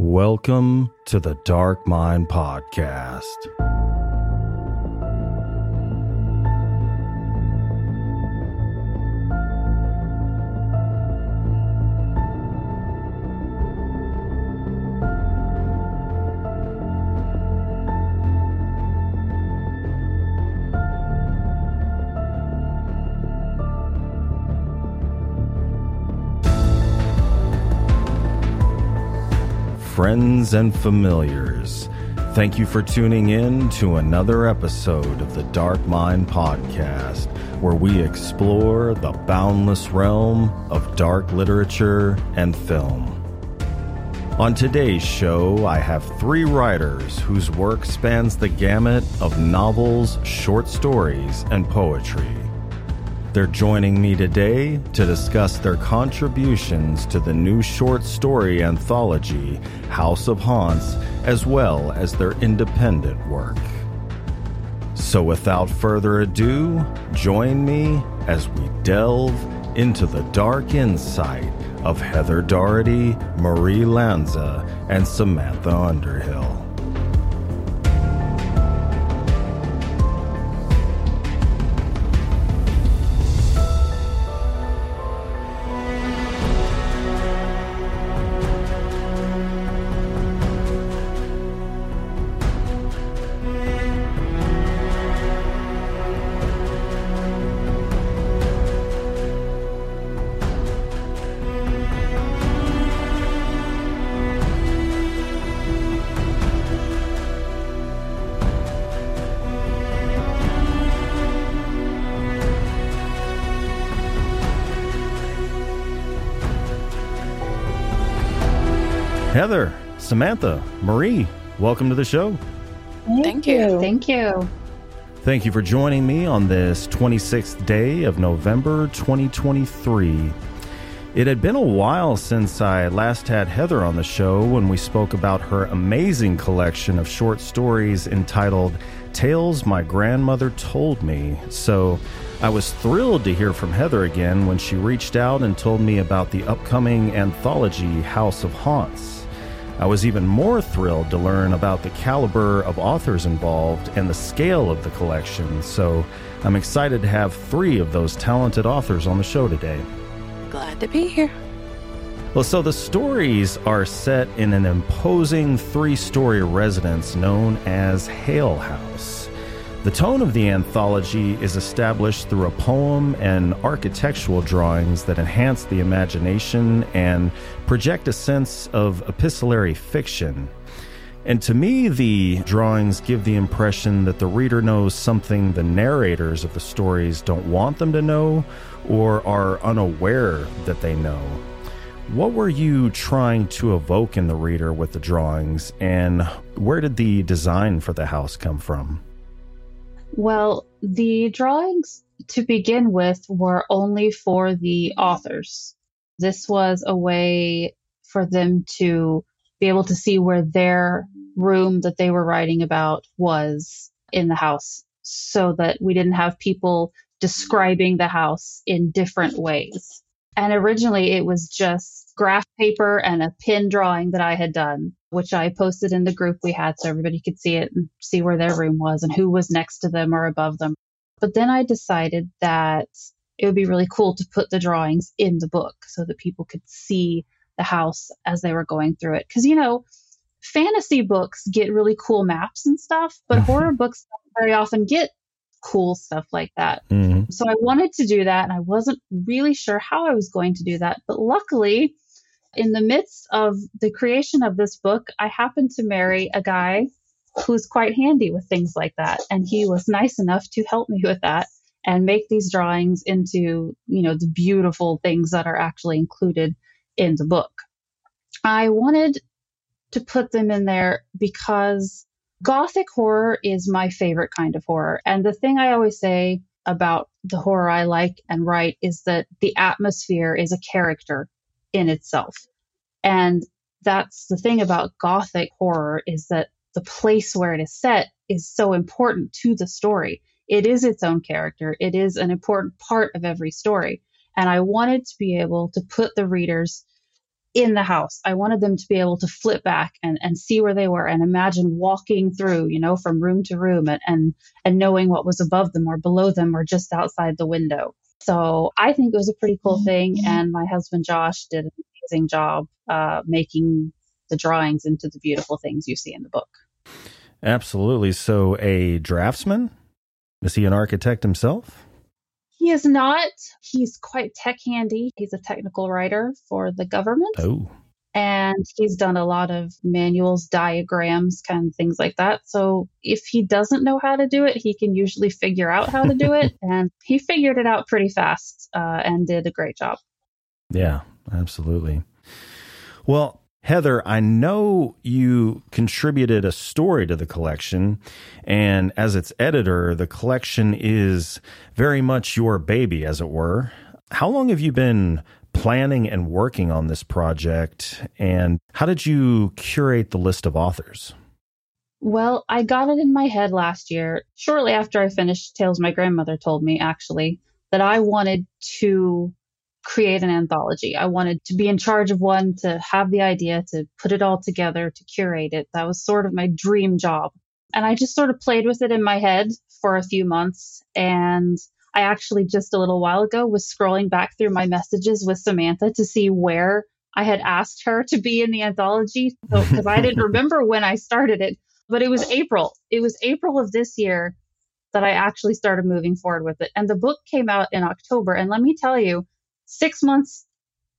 Welcome to the Dark Mind Podcast. Friends and familiars. Thank you for tuning in to another episode of the Dark Mind Podcast, where we explore the boundless realm of dark literature and film. On today's show, I have three writers whose work spans the gamut of novels, short stories, and poetry. They're joining me today to discuss their contributions to the new short story anthology, House of Haunts, as well as their independent work. So, without further ado, join me as we delve into the dark insight of Heather Daughrity, Marie Lanza, and Samantha Underhill. Samantha, Marie, welcome to the show. Thank, Thank you. you. Thank you. Thank you for joining me on this 26th day of November 2023. It had been a while since I last had Heather on the show when we spoke about her amazing collection of short stories entitled Tales My Grandmother Told Me. So I was thrilled to hear from Heather again when she reached out and told me about the upcoming anthology House of Haunts. I was even more thrilled to learn about the caliber of authors involved and the scale of the collection, so I'm excited to have three of those talented authors on the show today. Glad to be here. Well, so the stories are set in an imposing three story residence known as Hale House. The tone of the anthology is established through a poem and architectural drawings that enhance the imagination and project a sense of epistolary fiction. And to me, the drawings give the impression that the reader knows something the narrators of the stories don't want them to know or are unaware that they know. What were you trying to evoke in the reader with the drawings, and where did the design for the house come from? Well, the drawings to begin with were only for the authors. This was a way for them to be able to see where their room that they were writing about was in the house so that we didn't have people describing the house in different ways. And originally it was just graph paper and a pin drawing that I had done which I posted in the group we had so everybody could see it and see where their room was and who was next to them or above them. But then I decided that it would be really cool to put the drawings in the book so that people could see the house as they were going through it. Because, you know, fantasy books get really cool maps and stuff, but horror books very often get cool stuff like that. Mm-hmm. So I wanted to do that and I wasn't really sure how I was going to do that. But luckily, in the midst of the creation of this book, I happened to marry a guy who's quite handy with things like that. And he was nice enough to help me with that and make these drawings into, you know, the beautiful things that are actually included in the book. I wanted to put them in there because gothic horror is my favorite kind of horror. And the thing I always say about the horror I like and write is that the atmosphere is a character in itself. And that's the thing about gothic horror is that the place where it is set is so important to the story. It is its own character. It is an important part of every story. And I wanted to be able to put the readers in the house. I wanted them to be able to flip back and, and see where they were and imagine walking through, you know, from room to room and, and, and knowing what was above them or below them or just outside the window. So I think it was a pretty cool thing. Mm-hmm. And my husband Josh did an amazing job uh, making the drawings into the beautiful things you see in the book. Absolutely. So a draftsman? Is he an architect himself? He is not. He's quite tech handy. He's a technical writer for the government. Oh. And he's done a lot of manuals, diagrams, kind of things like that. So if he doesn't know how to do it, he can usually figure out how to do it. and he figured it out pretty fast uh, and did a great job. Yeah, absolutely. Well, Heather, I know you contributed a story to the collection, and as its editor, the collection is very much your baby, as it were. How long have you been planning and working on this project, and how did you curate the list of authors? Well, I got it in my head last year, shortly after I finished Tales My Grandmother Told Me, actually, that I wanted to create an anthology. I wanted to be in charge of one, to have the idea, to put it all together, to curate it. That was sort of my dream job. And I just sort of played with it in my head for a few months. And I actually just a little while ago was scrolling back through my messages with Samantha to see where I had asked her to be in the anthology because so, I didn't remember when I started it, but it was oh. April. It was April of this year that I actually started moving forward with it. And the book came out in October. And let me tell you, six months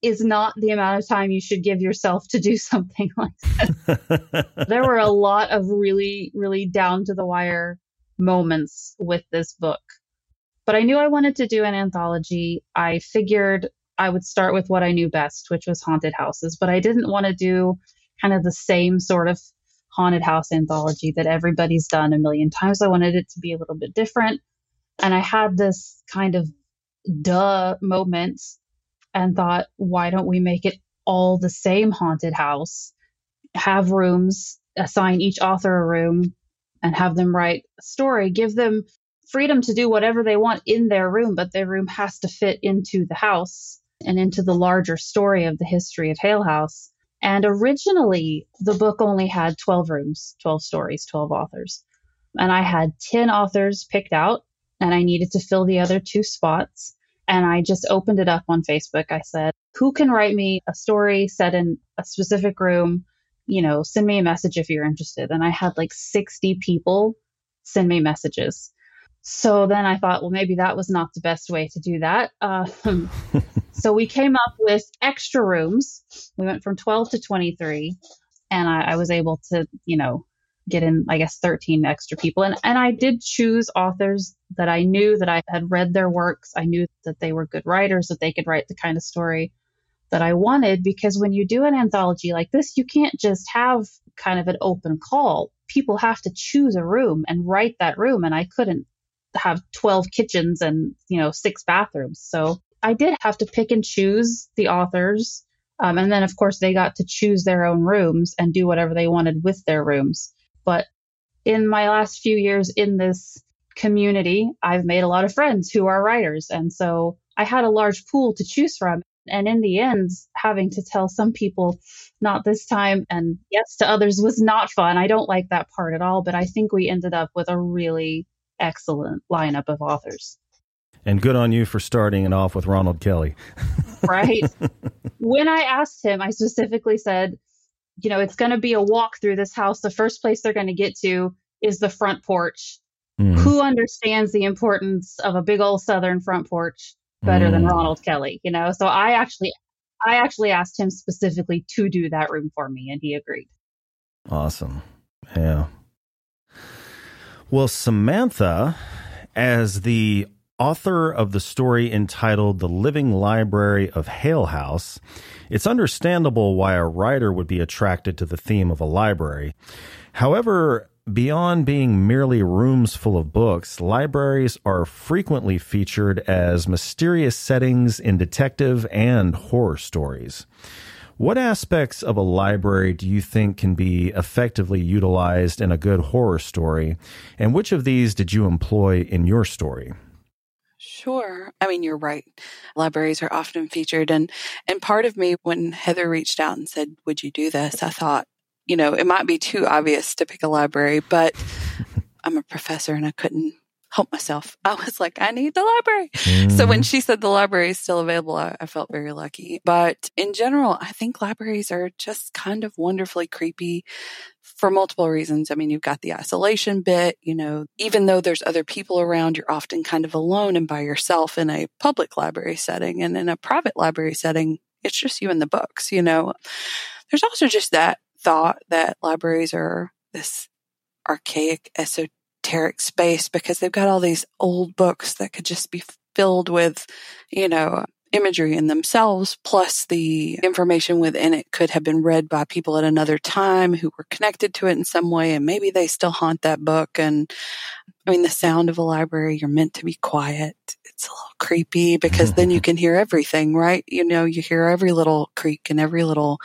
is not the amount of time you should give yourself to do something like that. there were a lot of really, really down to the wire moments with this book. But I knew I wanted to do an anthology. I figured I would start with what I knew best, which was haunted houses, but I didn't want to do kind of the same sort of haunted house anthology that everybody's done a million times. I wanted it to be a little bit different. And I had this kind of duh moment and thought, why don't we make it all the same haunted house? Have rooms, assign each author a room, and have them write a story. Give them freedom to do whatever they want in their room, but their room has to fit into the house and into the larger story of the history of Hale House. And originally, the book only had 12 rooms, 12 stories, 12 authors. And I had 10 authors picked out, and I needed to fill the other two spots and I just opened it up on Facebook. I said, Who can write me a story set in a specific room? You know, send me a message if you're interested. And I had like 60 people send me messages. So then I thought, well, maybe that was not the best way to do that. Um, so we came up with extra rooms. We went from 12 to 23. And I, I was able to, you know, get in, I guess, 13 extra people. And, and I did choose authors that I knew that I had read their works. I knew that they were good writers, that they could write the kind of story that I wanted. Because when you do an anthology like this, you can't just have kind of an open call. People have to choose a room and write that room. And I couldn't have 12 kitchens and, you know, six bathrooms. So I did have to pick and choose the authors. Um, and then, of course, they got to choose their own rooms and do whatever they wanted with their rooms. But in my last few years in this community, I've made a lot of friends who are writers. And so I had a large pool to choose from. And in the end, having to tell some people not this time and yes to others was not fun. I don't like that part at all, but I think we ended up with a really excellent lineup of authors. And good on you for starting it off with Ronald Kelly. right. When I asked him, I specifically said, you know, it's going to be a walk through this house. The first place they're going to get to is the front porch. Mm. Who understands the importance of a big old southern front porch better mm. than Ronald Kelly? You know, so I actually, I actually asked him specifically to do that room for me, and he agreed. Awesome. Yeah. Well, Samantha, as the author of the story entitled The Living Library of Hale House, it's understandable why a writer would be attracted to the theme of a library. However, beyond being merely rooms full of books, libraries are frequently featured as mysterious settings in detective and horror stories. What aspects of a library do you think can be effectively utilized in a good horror story? And which of these did you employ in your story? Sure. I mean, you're right. Libraries are often featured. And, and part of me, when Heather reached out and said, Would you do this? I thought, you know, it might be too obvious to pick a library, but I'm a professor and I couldn't help myself. I was like, I need the library. Mm. So when mm. she said the library is still available, I, I, felt very lucky. But in general, I think libraries are just kind of wonderfully creepy for multiple reasons. I mean, you've got the isolation bit, you know, even though there's other people around, you're often kind of alone and by yourself in a public library setting and in a private library setting. It's just you and the books, you know. There's also just that thought that libraries are this archaic, esoteric, esoteric space because they've got all these old books that could just be filled with, you know, imagery in themselves, plus the information within it could have been read by people at another time who were connected to it in some way, and maybe they still haunt that book. And I mean, the sound of a library, you're meant to be quiet. It's a little creepy because then you can hear everything, right? You know, you hear every little creak and every little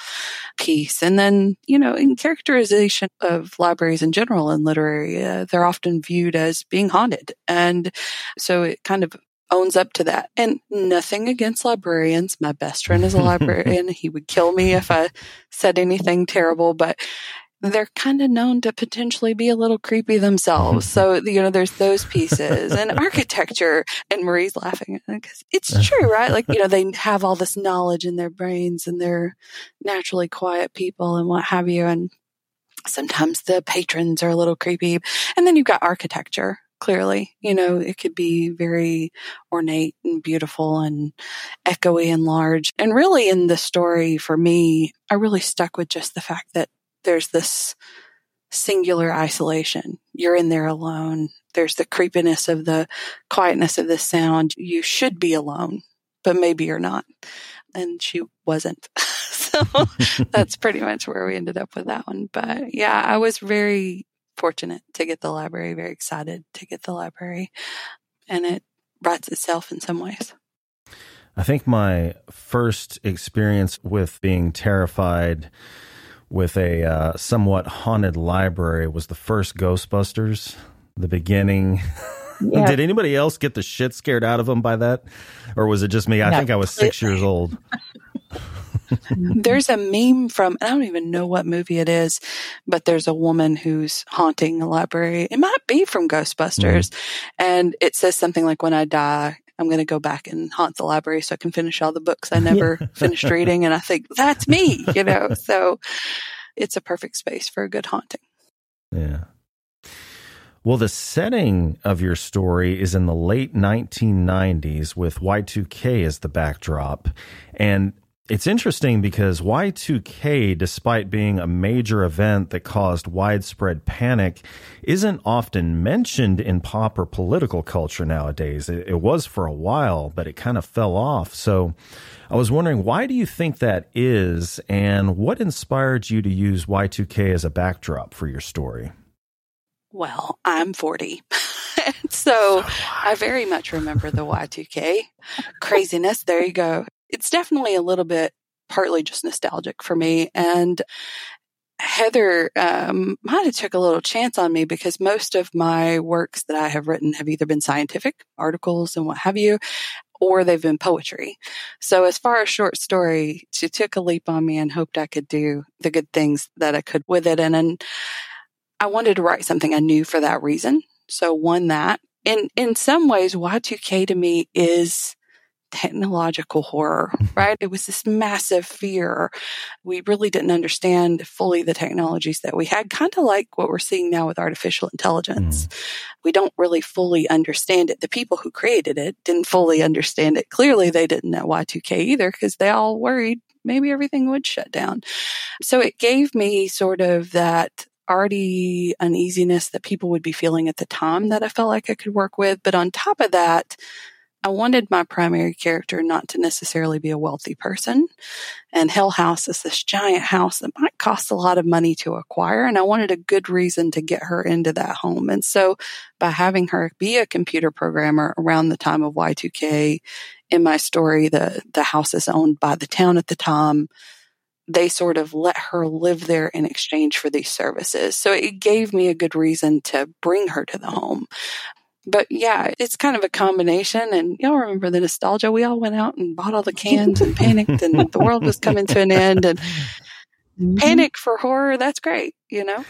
piece. And then, you know, in characterization of libraries in general in literary, uh, they're often viewed as being haunted. And so it kind of owns up to that. And nothing against librarians. My best friend is a librarian. he would kill me if I said anything terrible, but they're kind of known to potentially be a little creepy themselves. so, you know, there's those pieces and architecture. And Marie's laughing because it's true, right? Like, you know, they have all this knowledge in their brains and they're naturally quiet people and what have you. And sometimes the patrons are a little creepy. And then you've got architecture. Clearly, you know, it could be very ornate and beautiful and echoey and large. And really, in the story, for me, I really stuck with just the fact that there's this singular isolation. You're in there alone. There's the creepiness of the quietness of the sound. You should be alone, but maybe you're not. And she wasn't. so that's pretty much where we ended up with that one. But yeah, I was very fortunate to get the library, very excited to get the library. And it writes itself in some ways. I think my first experience with being terrified with a uh, somewhat haunted library was the first Ghostbusters, the beginning. Yeah. Did anybody else get the shit scared out of them by that? Or was it just me? I no, think I was six years old. there's a meme from, I don't even know what movie it is, but there's a woman who's haunting a library. It might be from Ghostbusters. Mm. And it says something like, when I die, I'm going to go back and haunt the library so I can finish all the books I never yeah. finished reading. And I think that's me, you know, so it's a perfect space for a good haunting. Yeah. Well, the setting of your story is in the late 1990s with Y2K as the backdrop. And it's interesting because Y2K, despite being a major event that caused widespread panic, isn't often mentioned in pop or political culture nowadays. It, it, was for a while, but it kind of fell off. So I was wondering, why do you think that is? And what inspired you to use Y2K as a backdrop for your story? Well, I'm 40. so, so I very much remember the Y2K craziness. There you go it's definitely a little bit partly just nostalgic for me. And Heather um, might have took a little chance on me because most of my works that I have written have either been scientific articles and what have you, or they've been poetry. So as far as short story, she took a leap on me and hoped I could do the good things that I could with it. And, and I wanted to write something I knew for that reason. So one that in, in some ways, Y2K to me is technological horror, right? It was this massive fear. We really didn't understand fully the technologies that we had, kind of like what we're seeing now with artificial intelligence. Mm. We don't really fully understand it. The people who created it didn't fully understand it. Clearly, they didn't know Y2K either because they all worried maybe everything would shut down. So it gave me sort of that already uneasiness that people would be feeling at the time that I felt like I could work with. But on top of that, I wanted my primary character not to necessarily be a wealthy person. And Hale House is this giant house that might cost a lot of money to acquire. And I wanted a good reason to get her into that home. And so by having her be a computer programmer around the time of Y2K in my story, the, the house is owned by the town at the time. They sort of let her live there in exchange for these services. So it gave me a good reason to bring her to the home. But yeah, it's kind of a combination. And y'all remember the nostalgia? We all went out and bought all the cans and panicked, and the world was coming to an end. And mm-hmm. panic for horror, that's great, you know?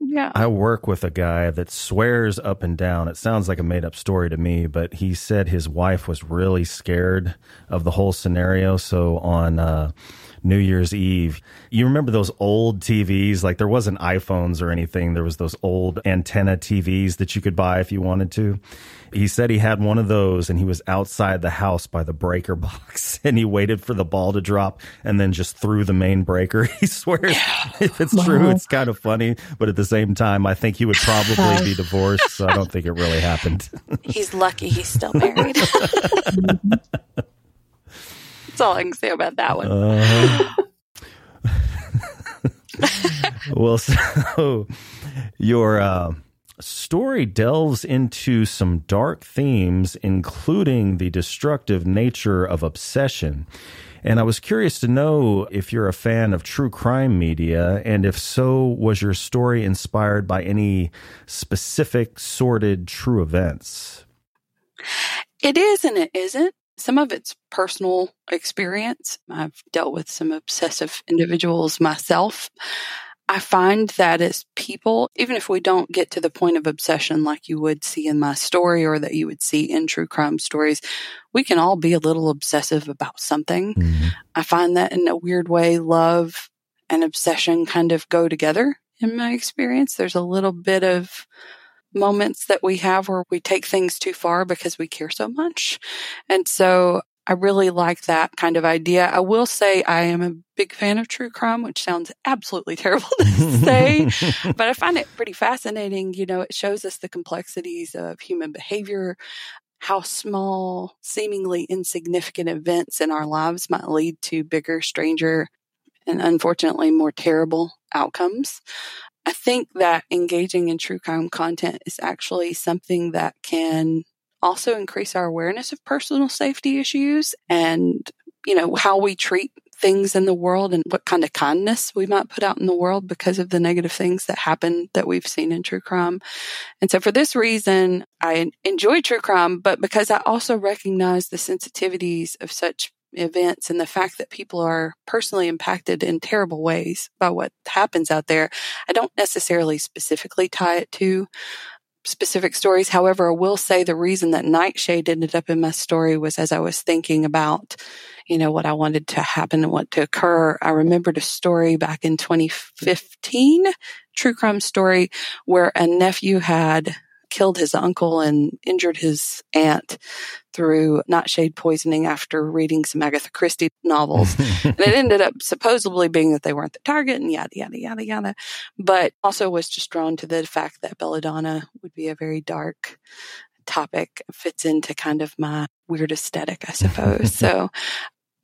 Yeah. I work with a guy that swears up and down. It sounds like a made up story to me, but he said his wife was really scared of the whole scenario. So on, uh, New Year's Eve. You remember those old TVs? Like there wasn't iPhones or anything. There was those old antenna TVs that you could buy if you wanted to. He said he had one of those and he was outside the house by the breaker box and he waited for the ball to drop and then just threw the main breaker. He swears if it's wow. true, it's kind of funny, but at the same time, I think he would probably be divorced. So I don't think it really happened. He's lucky he's still married. That's all I can say about that one. Uh, well, so your uh, story delves into some dark themes, including the destructive nature of obsession. And I was curious to know if you're a fan of true crime media, and if so, was your story inspired by any specific, sordid, true events? It is and it isn't. Some of it's personal experience. I've dealt with some obsessive individuals myself. I find that as people, even if we don't get to the point of obsession like you would see in my story or that you would see in true crime stories, we can all be a little obsessive about something. Mm-hmm. I find that in a weird way, love and obsession kind of go together in my experience. There's a little bit of moments that we have where we take things too far because we care so much. And so I really like that kind of idea. I will say I am a big fan of true crime, which sounds absolutely terrible to say, but I find it pretty fascinating. You know, it shows us the complexities of human behavior, how small, seemingly insignificant events in our lives might lead to bigger, stranger, and unfortunately more terrible outcomes. I think that engaging in true crime content is actually something that can also increase our awareness of personal safety issues and, you know, how we treat things in the world and what kind of kindness we might put out in the world because of the negative things that happen that we've seen in true crime. And so for this reason, I enjoy true crime, but because I also recognize the sensitivities of such events and the fact that people are personally impacted in terrible ways by what happens out there, I don't necessarily specifically tie it to specific stories. However, I will say the reason that Nightshade ended up in my story was as I was thinking about, you know, what I wanted to happen and what to occur. I remembered a story back in 2015, true crime story where a nephew had killed his uncle and injured his aunt through nightshade poisoning after reading some Agatha Christie novels. and it ended up supposedly being that they weren't the target and yada, yada, yada, yada. But also was just drawn to the fact that Belladonna would be a very dark topic, fits into kind of my weird aesthetic, I suppose. so,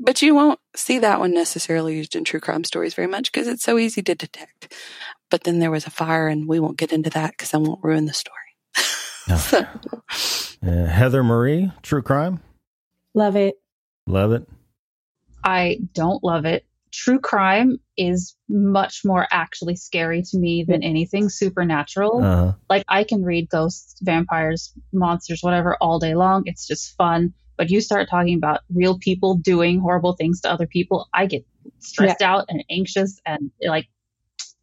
but you won't see that one necessarily used in true crime stories very much because it's so easy to detect. But then there was a fire, and we won't get into that because I won't ruin the story. uh, Heather Marie, true crime. Love it. Love it. I don't love it. True crime is much more actually scary to me than anything supernatural. Uh-huh. Like I can read ghosts, vampires, monsters, whatever all day long. It's just fun. But you start talking about real people doing horrible things to other people, I get stressed yeah. out and anxious and like,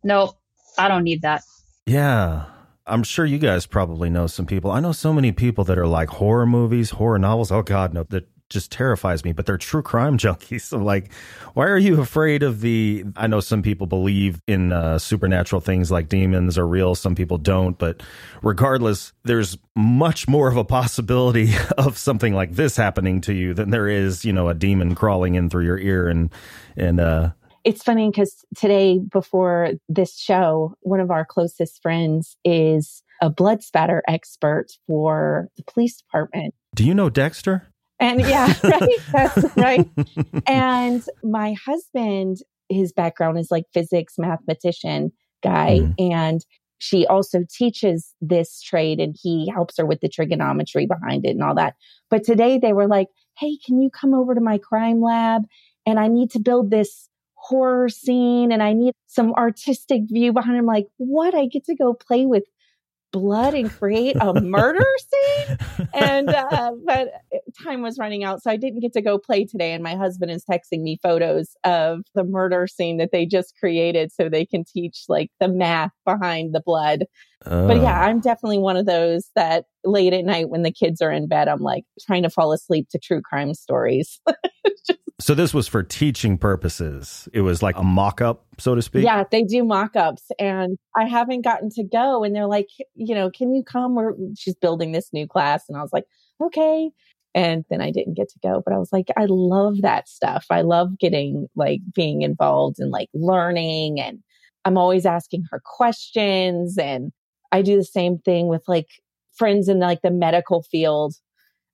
no, I don't need that. Yeah. I'm sure you guys probably know some people. I know so many people that are like horror movies, horror novels. Oh God, no, that just terrifies me. But they're true crime junkies. So like, why are you afraid of the? I know some people believe in uh, supernatural things like demons are real. Some people don't. But regardless, there's much more of a possibility of something like this happening to you than there is, you know, a demon crawling in through your ear and and uh it's funny because today before this show, one of our closest friends is a blood spatter expert for the police department. Do you know Dexter? And yeah, right. That's right. and my husband, his background is like physics mathematician guy. Mm. And she also teaches this trade and he helps her with the trigonometry behind it and all that. But today they were like, Hey, can you come over to my crime lab? And I need to build this horror scene and I need some artistic view behind him. Like, what? I get to go play with blood and create a murder scene. And, uh, but time was running out. So I didn't get to go play today. And my husband is texting me photos of the murder scene that they just created so they can teach like the math behind the blood. Uh. But yeah, I'm definitely one of those that late at night when the kids are in bed, I'm like trying to fall asleep to true crime stories. just, so this was for teaching purposes. It was like a mock up, so to speak. Yeah, they do mock ups and I haven't gotten to go and they're like, you know, can you come? We're she's building this new class. And I was like, okay. And then I didn't get to go, but I was like, I love that stuff. I love getting like being involved and like learning and I'm always asking her questions and I do the same thing with like friends in like the medical field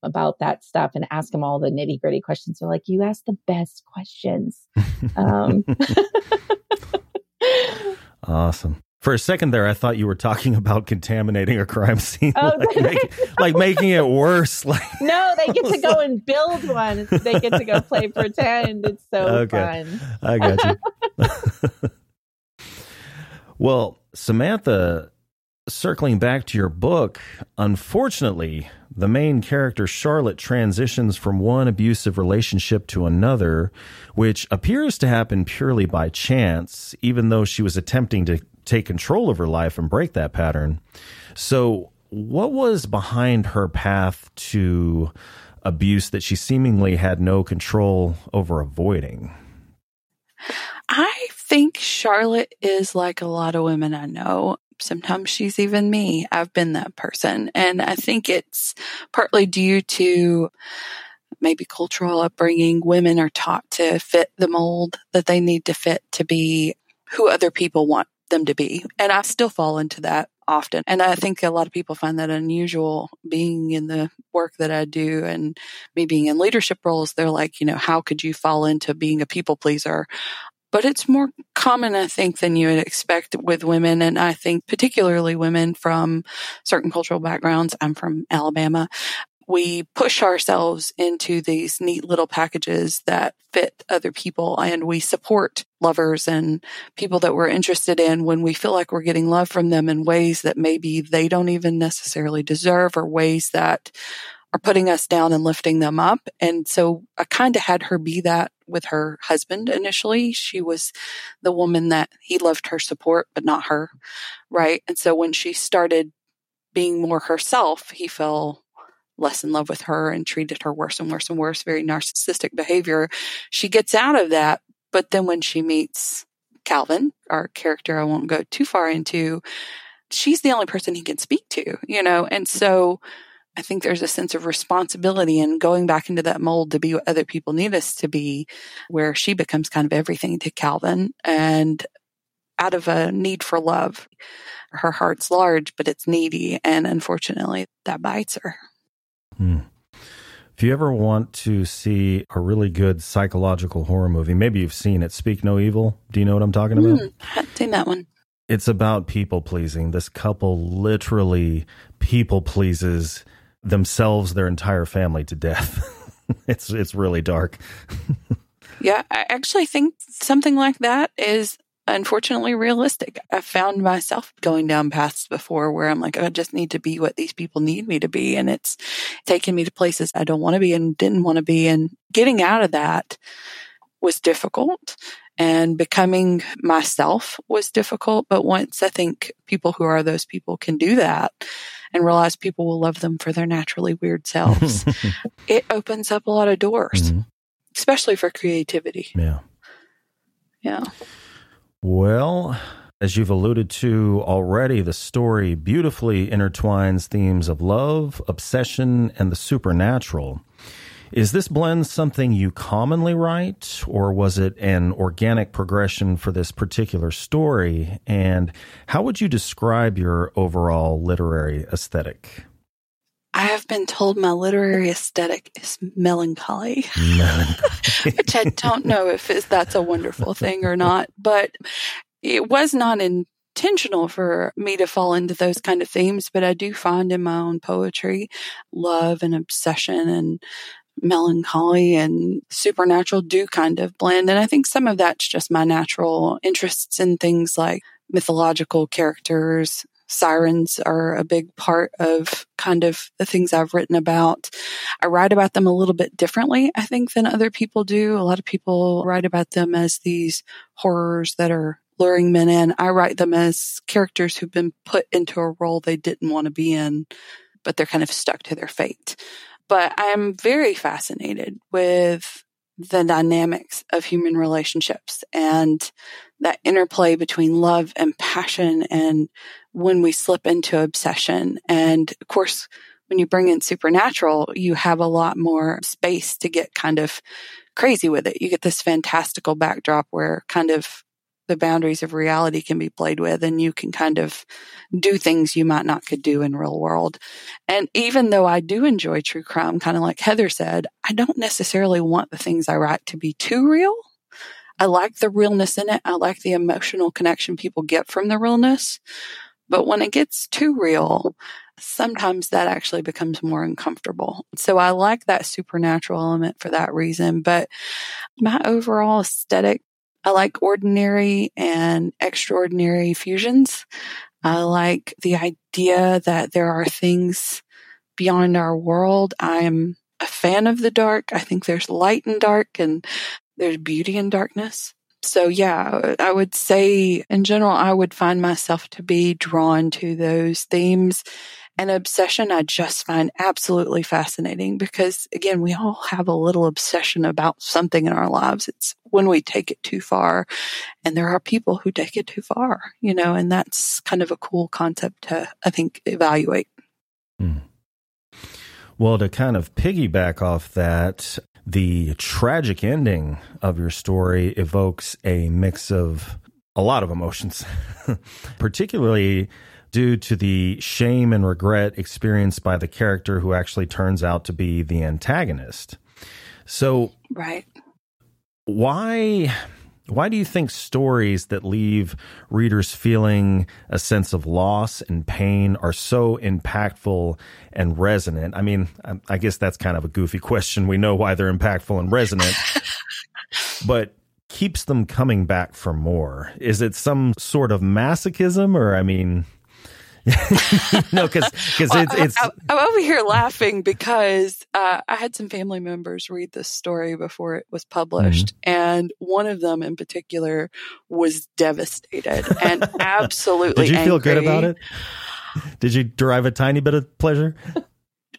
about that stuff and ask them all the nitty gritty questions. They're like, you ask the best questions. um. awesome. For a second there, I thought you were talking about contaminating a crime scene, oh, like, make, like, making it worse. Like no, they get to go and build one. They get to go play pretend. It's so okay. fun. I got you. well, Samantha, circling back to your book, unfortunately, the main character, Charlotte, transitions from one abusive relationship to another, which appears to happen purely by chance, even though she was attempting to take control of her life and break that pattern. So, what was behind her path to abuse that she seemingly had no control over avoiding? I think Charlotte is like a lot of women I know. Sometimes she's even me. I've been that person. And I think it's partly due to maybe cultural upbringing. Women are taught to fit the mold that they need to fit to be who other people want them to be. And I still fall into that often. And I think a lot of people find that unusual being in the work that I do and me being in leadership roles. They're like, you know, how could you fall into being a people pleaser? But it's more common, I think, than you would expect with women. And I think particularly women from certain cultural backgrounds. I'm from Alabama. We push ourselves into these neat little packages that fit other people and we support lovers and people that we're interested in when we feel like we're getting love from them in ways that maybe they don't even necessarily deserve or ways that are putting us down and lifting them up. And so I kind of had her be that with her husband initially. She was the woman that he loved her support, but not her. Right. And so when she started being more herself, he fell less in love with her and treated her worse and worse and worse, very narcissistic behavior. She gets out of that. But then when she meets Calvin, our character I won't go too far into, she's the only person he can speak to, you know? And so, I think there's a sense of responsibility and going back into that mold to be what other people need us to be, where she becomes kind of everything to Calvin and out of a need for love. Her heart's large, but it's needy. And unfortunately, that bites her. Hmm. If you ever want to see a really good psychological horror movie, maybe you've seen it, Speak No Evil. Do you know what I'm talking about? Mm, I haven't seen that one. It's about people pleasing. This couple literally people pleases themselves, their entire family to death. it's it's really dark. yeah, I actually think something like that is unfortunately realistic. I've found myself going down paths before where I'm like, oh, I just need to be what these people need me to be. And it's taken me to places I don't want to be and didn't want to be. And getting out of that was difficult and becoming myself was difficult. But once I think people who are those people can do that, and realize people will love them for their naturally weird selves, it opens up a lot of doors, mm-hmm. especially for creativity. Yeah. Yeah. Well, as you've alluded to already, the story beautifully intertwines themes of love, obsession, and the supernatural. Is this blend something you commonly write, or was it an organic progression for this particular story? And how would you describe your overall literary aesthetic? I have been told my literary aesthetic is melancholy, melancholy. which I don't know if that's a wonderful thing or not, but it was not intentional for me to fall into those kind of themes, but I do find in my own poetry love and obsession and melancholy and supernatural do kind of blend. And I think some of that's just my natural interests in things like mythological characters, Sirens are a big part of kind of the things I've written about. I write about them a little bit differently, I think, than other people do. A lot of people write about them as these horrors that are luring men in. I write them as characters who've been put into a role they didn't want to be in, but they're kind of stuck to their fate. But I'm very fascinated with the dynamics of human relationships and that interplay between love and passion and when we slip into obsession. And of course, when you bring in supernatural, you have a lot more space to get kind of crazy with it. You get this fantastical backdrop where kind of the boundaries of reality can be played with and you can kind of do things you might not could do in real world. And even though I do enjoy true crime, kind of like Heather said, I don't necessarily want the things I write to be too real. I like the realness in it. I like the emotional connection people get from the realness. But when it gets too real, sometimes that actually becomes more uncomfortable. So I like that supernatural element for that reason. But my overall aesthetic I like ordinary and extraordinary fusions. I like the idea that there are things beyond our world. I'm a fan of the dark. I think there's light and dark and there's beauty in darkness. So yeah, I would say in general, I would find myself to be drawn to those themes and obsession I just find absolutely fascinating because again, we all have a little obsession about something in our lives. It's when we take it too far and there are people who take it too far, you know, and that's kind of a cool concept to, I think, evaluate. Hmm. Well, to kind of piggyback off that, the tragic ending of your story evokes a mix of a lot of emotions, particularly due to the shame and regret experienced by the character who actually turns out to be the antagonist. So, right. Why why do you think stories that leave readers feeling a sense of loss and pain are so impactful and resonant? I mean, I guess that's kind of a goofy question. We know why they're impactful and resonant. but keeps them coming back for more? Is it some sort of masochism or I mean, no, because because well, it's, it's. I'm over here laughing because uh, I had some family members read this story before it was published, mm-hmm. and one of them in particular was devastated and absolutely. Did you angry. feel good about it? Did you derive a tiny bit of pleasure?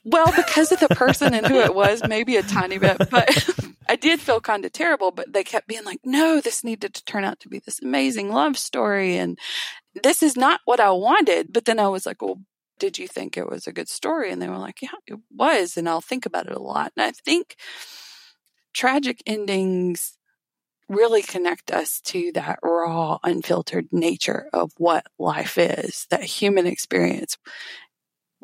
Well, because of the person and who it was, maybe a tiny bit, but I did feel kind of terrible, but they kept being like, no, this needed to turn out to be this amazing love story. And this is not what I wanted. But then I was like, well, did you think it was a good story? And they were like, yeah, it was. And I'll think about it a lot. And I think tragic endings really connect us to that raw, unfiltered nature of what life is, that human experience.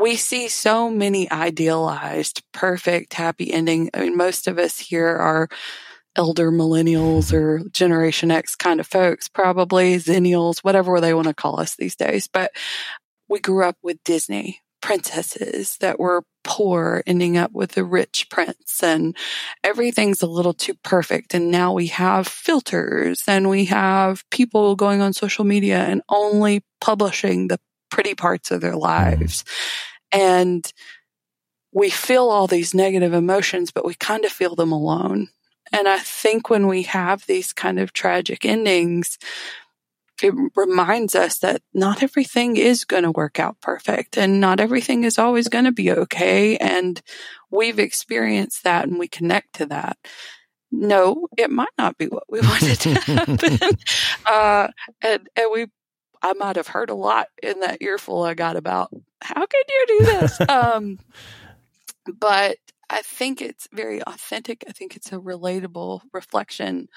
We see so many idealized, perfect, happy ending. I mean, most of us here are elder millennials or Generation X kind of folks, probably Xennials, whatever they want to call us these days. But we grew up with Disney princesses that were poor ending up with a rich prince and everything's a little too perfect. And now we have filters and we have people going on social media and only publishing the pretty parts of their mm-hmm. lives. And we feel all these negative emotions, but we kind of feel them alone. And I think when we have these kind of tragic endings, it reminds us that not everything is going to work out perfect and not everything is always going to be okay. And we've experienced that and we connect to that. No, it might not be what we wanted to happen. uh, and, and we, I might have heard a lot in that earful I got about how could you do this? um, but I think it's very authentic. I think it's a relatable reflection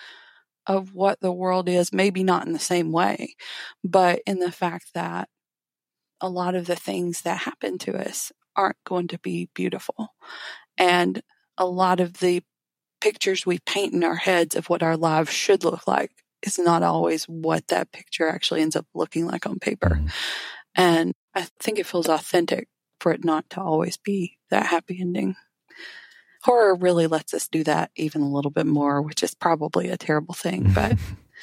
of what the world is, maybe not in the same way, but in the fact that a lot of the things that happen to us aren't going to be beautiful. And a lot of the pictures we paint in our heads of what our lives should look like is not always what that picture actually ends up looking like on paper. Mm-hmm. And I think it feels authentic for it not to always be that happy ending horror really lets us do that even a little bit more, which is probably a terrible thing, but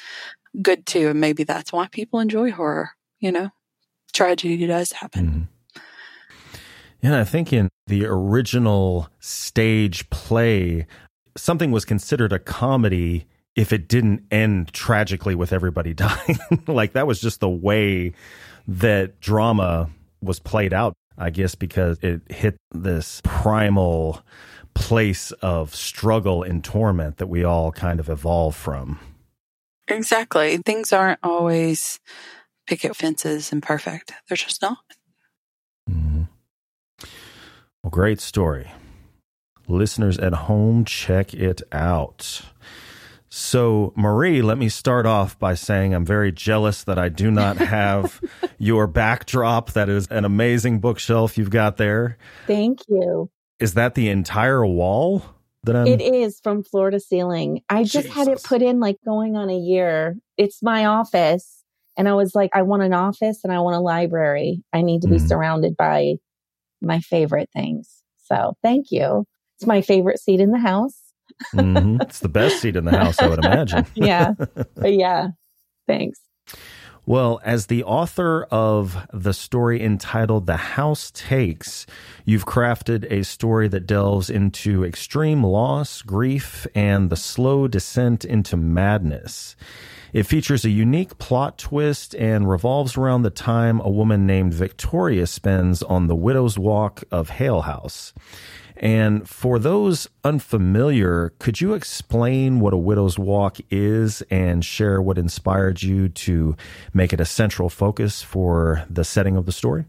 good too. And maybe that's why people enjoy horror, you know? tragedy does happen. Mm-hmm. Yeah, I think in the original stage play, something was considered a comedy if it didn't end tragically with everybody dying. like that was just the way that drama was played out, I guess, because it hit this primal place of struggle and torment that we all kind of evolve from. Exactly. Things aren't always picket fences and perfect. They're just not. Mm-hmm. Well, great story. Listeners at home, check it out. So, Marie, let me start off by saying I'm very jealous that I do not have your backdrop. That is an amazing bookshelf you've got there. Thank you. Is that the entire wall? That I'm... It is from floor to ceiling. I just Jesus. had it put in like going on a year. It's my office. And I was like, I want an office and I want a library. I need to be mm. surrounded by my favorite things. So thank you. It's my favorite seat in the house. Mm-hmm. It's the best seat in the house, I would imagine. yeah. But yeah. Thanks. Well, as the author of the story entitled The House Takes, you've crafted a story that delves into extreme loss, grief, and the slow descent into madness. It features a unique plot twist and revolves around the time a woman named Victoria spends on the Widow's Walk of Hale House. And for those unfamiliar, could you explain what a widow's walk is and share what inspired you to make it a central focus for the setting of the story?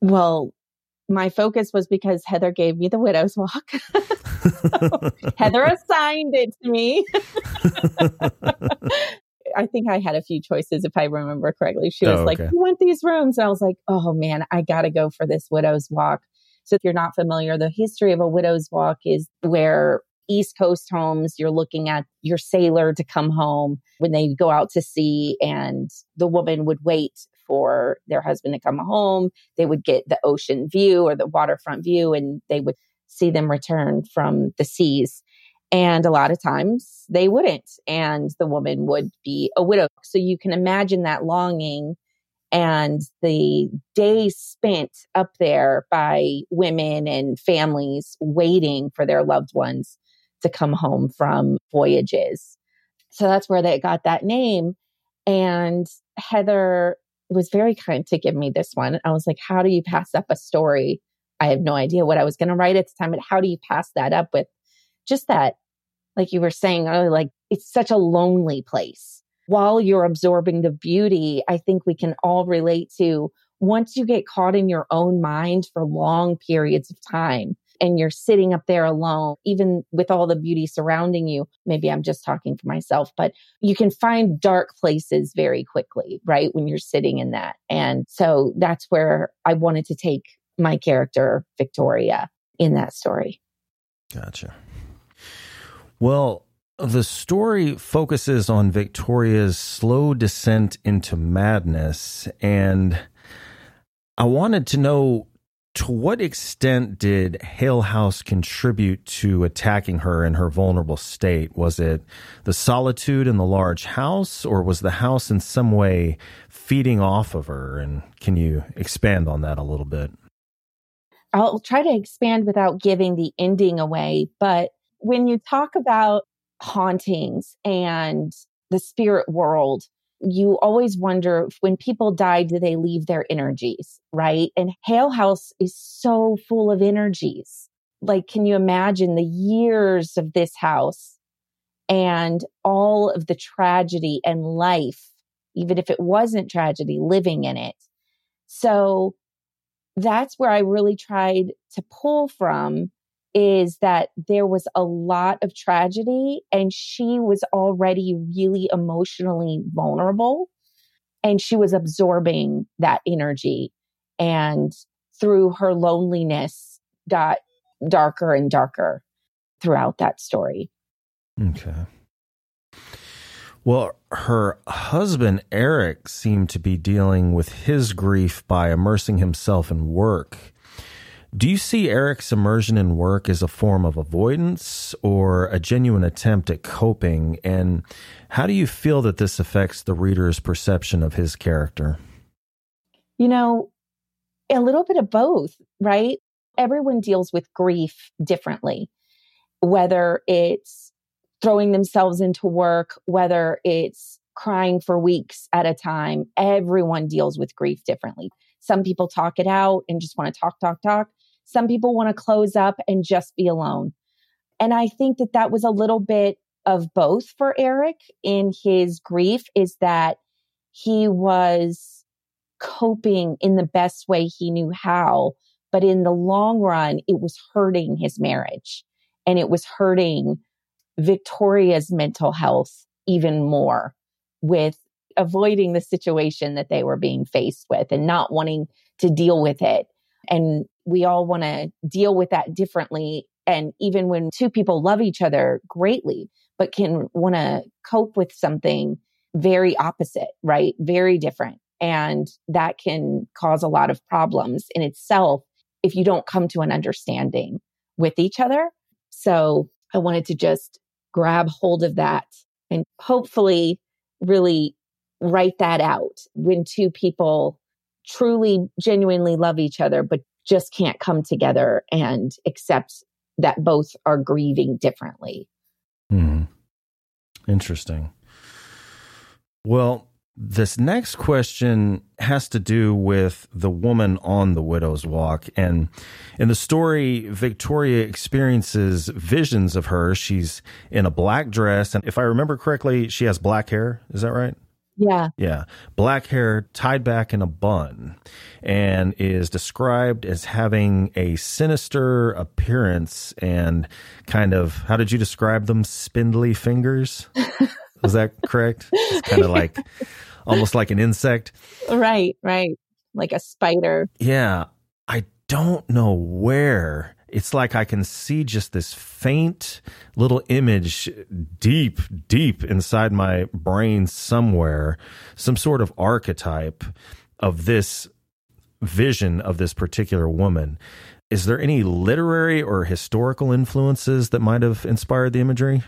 Well, my focus was because Heather gave me the widow's walk. Heather assigned it to me. I think I had a few choices if I remember correctly. She was oh, okay. like, You want these rooms? And I was like, Oh man, I got to go for this widow's walk. So if you're not familiar, the history of a widow's walk is where East Coast homes, you're looking at your sailor to come home when they go out to sea, and the woman would wait for their husband to come home. They would get the ocean view or the waterfront view, and they would see them return from the seas. And a lot of times they wouldn't, and the woman would be a widow. So you can imagine that longing and the days spent up there by women and families waiting for their loved ones to come home from voyages. So that's where they got that name. And Heather was very kind to give me this one. I was like, how do you pass up a story? I have no idea what I was going to write at the time, but how do you pass that up with just that, like you were saying earlier, like it's such a lonely place while you're absorbing the beauty, I think we can all relate to once you get caught in your own mind for long periods of time and you're sitting up there alone, even with all the beauty surrounding you. Maybe I'm just talking for myself, but you can find dark places very quickly, right? When you're sitting in that. And so that's where I wanted to take my character, Victoria, in that story. Gotcha. Well, the story focuses on Victoria's slow descent into madness, and I wanted to know to what extent did Hale House contribute to attacking her in her vulnerable state? Was it the solitude in the large house, or was the house in some way feeding off of her? And can you expand on that a little bit? I'll try to expand without giving the ending away, but when you talk about hauntings and the spirit world, you always wonder when people die, do they leave their energies, right? And Hale House is so full of energies. Like, can you imagine the years of this house and all of the tragedy and life, even if it wasn't tragedy, living in it? So that's where I really tried to pull from is that there was a lot of tragedy and she was already really emotionally vulnerable and she was absorbing that energy and through her loneliness got darker and darker throughout that story. Okay. Well, her husband, Eric, seemed to be dealing with his grief by immersing himself in work. Do you see Eric's immersion in work as a form of avoidance or a genuine attempt at coping? And how do you feel that this affects the reader's perception of his character? You know, a little bit of both, right? Everyone deals with grief differently, whether it's throwing themselves into work, whether it's crying for weeks at a time. Everyone deals with grief differently. Some people talk it out and just want to talk, talk, talk. Some people want to close up and just be alone. And I think that that was a little bit of both for Eric in his grief is that he was coping in the best way he knew how. But in the long run, it was hurting his marriage and it was hurting Victoria's mental health even more with avoiding the situation that they were being faced with and not wanting to deal with it. And we all want to deal with that differently. And even when two people love each other greatly, but can want to cope with something very opposite, right? Very different. And that can cause a lot of problems in itself if you don't come to an understanding with each other. So I wanted to just grab hold of that and hopefully really write that out when two people truly genuinely love each other, but just can't come together and accept that both are grieving differently. Hmm. Interesting. Well, this next question has to do with the woman on the widow's walk. And in the story, Victoria experiences visions of her. She's in a black dress. And if I remember correctly, she has black hair. Is that right? Yeah. Yeah. Black hair tied back in a bun and is described as having a sinister appearance and kind of, how did you describe them? Spindly fingers? Was that correct? It's kind of like almost like an insect. Right, right. Like a spider. Yeah. I don't know where it's like I can see just this faint little image deep, deep inside my brain somewhere, some sort of archetype of this vision of this particular woman. Is there any literary or historical influences that might have inspired the imagery?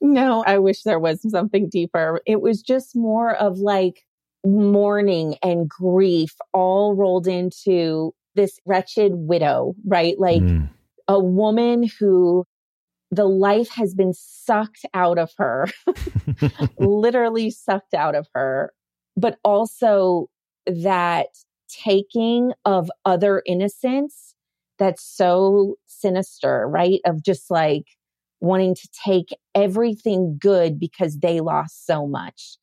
No, I wish there was something deeper. It was just more of like mourning and grief all rolled into this wretched widow, right? Like mm. a woman who the life has been sucked out of her, literally sucked out of her, but also that taking of other innocence that's so sinister, right? Of just like wanting to take everything good because they lost so much.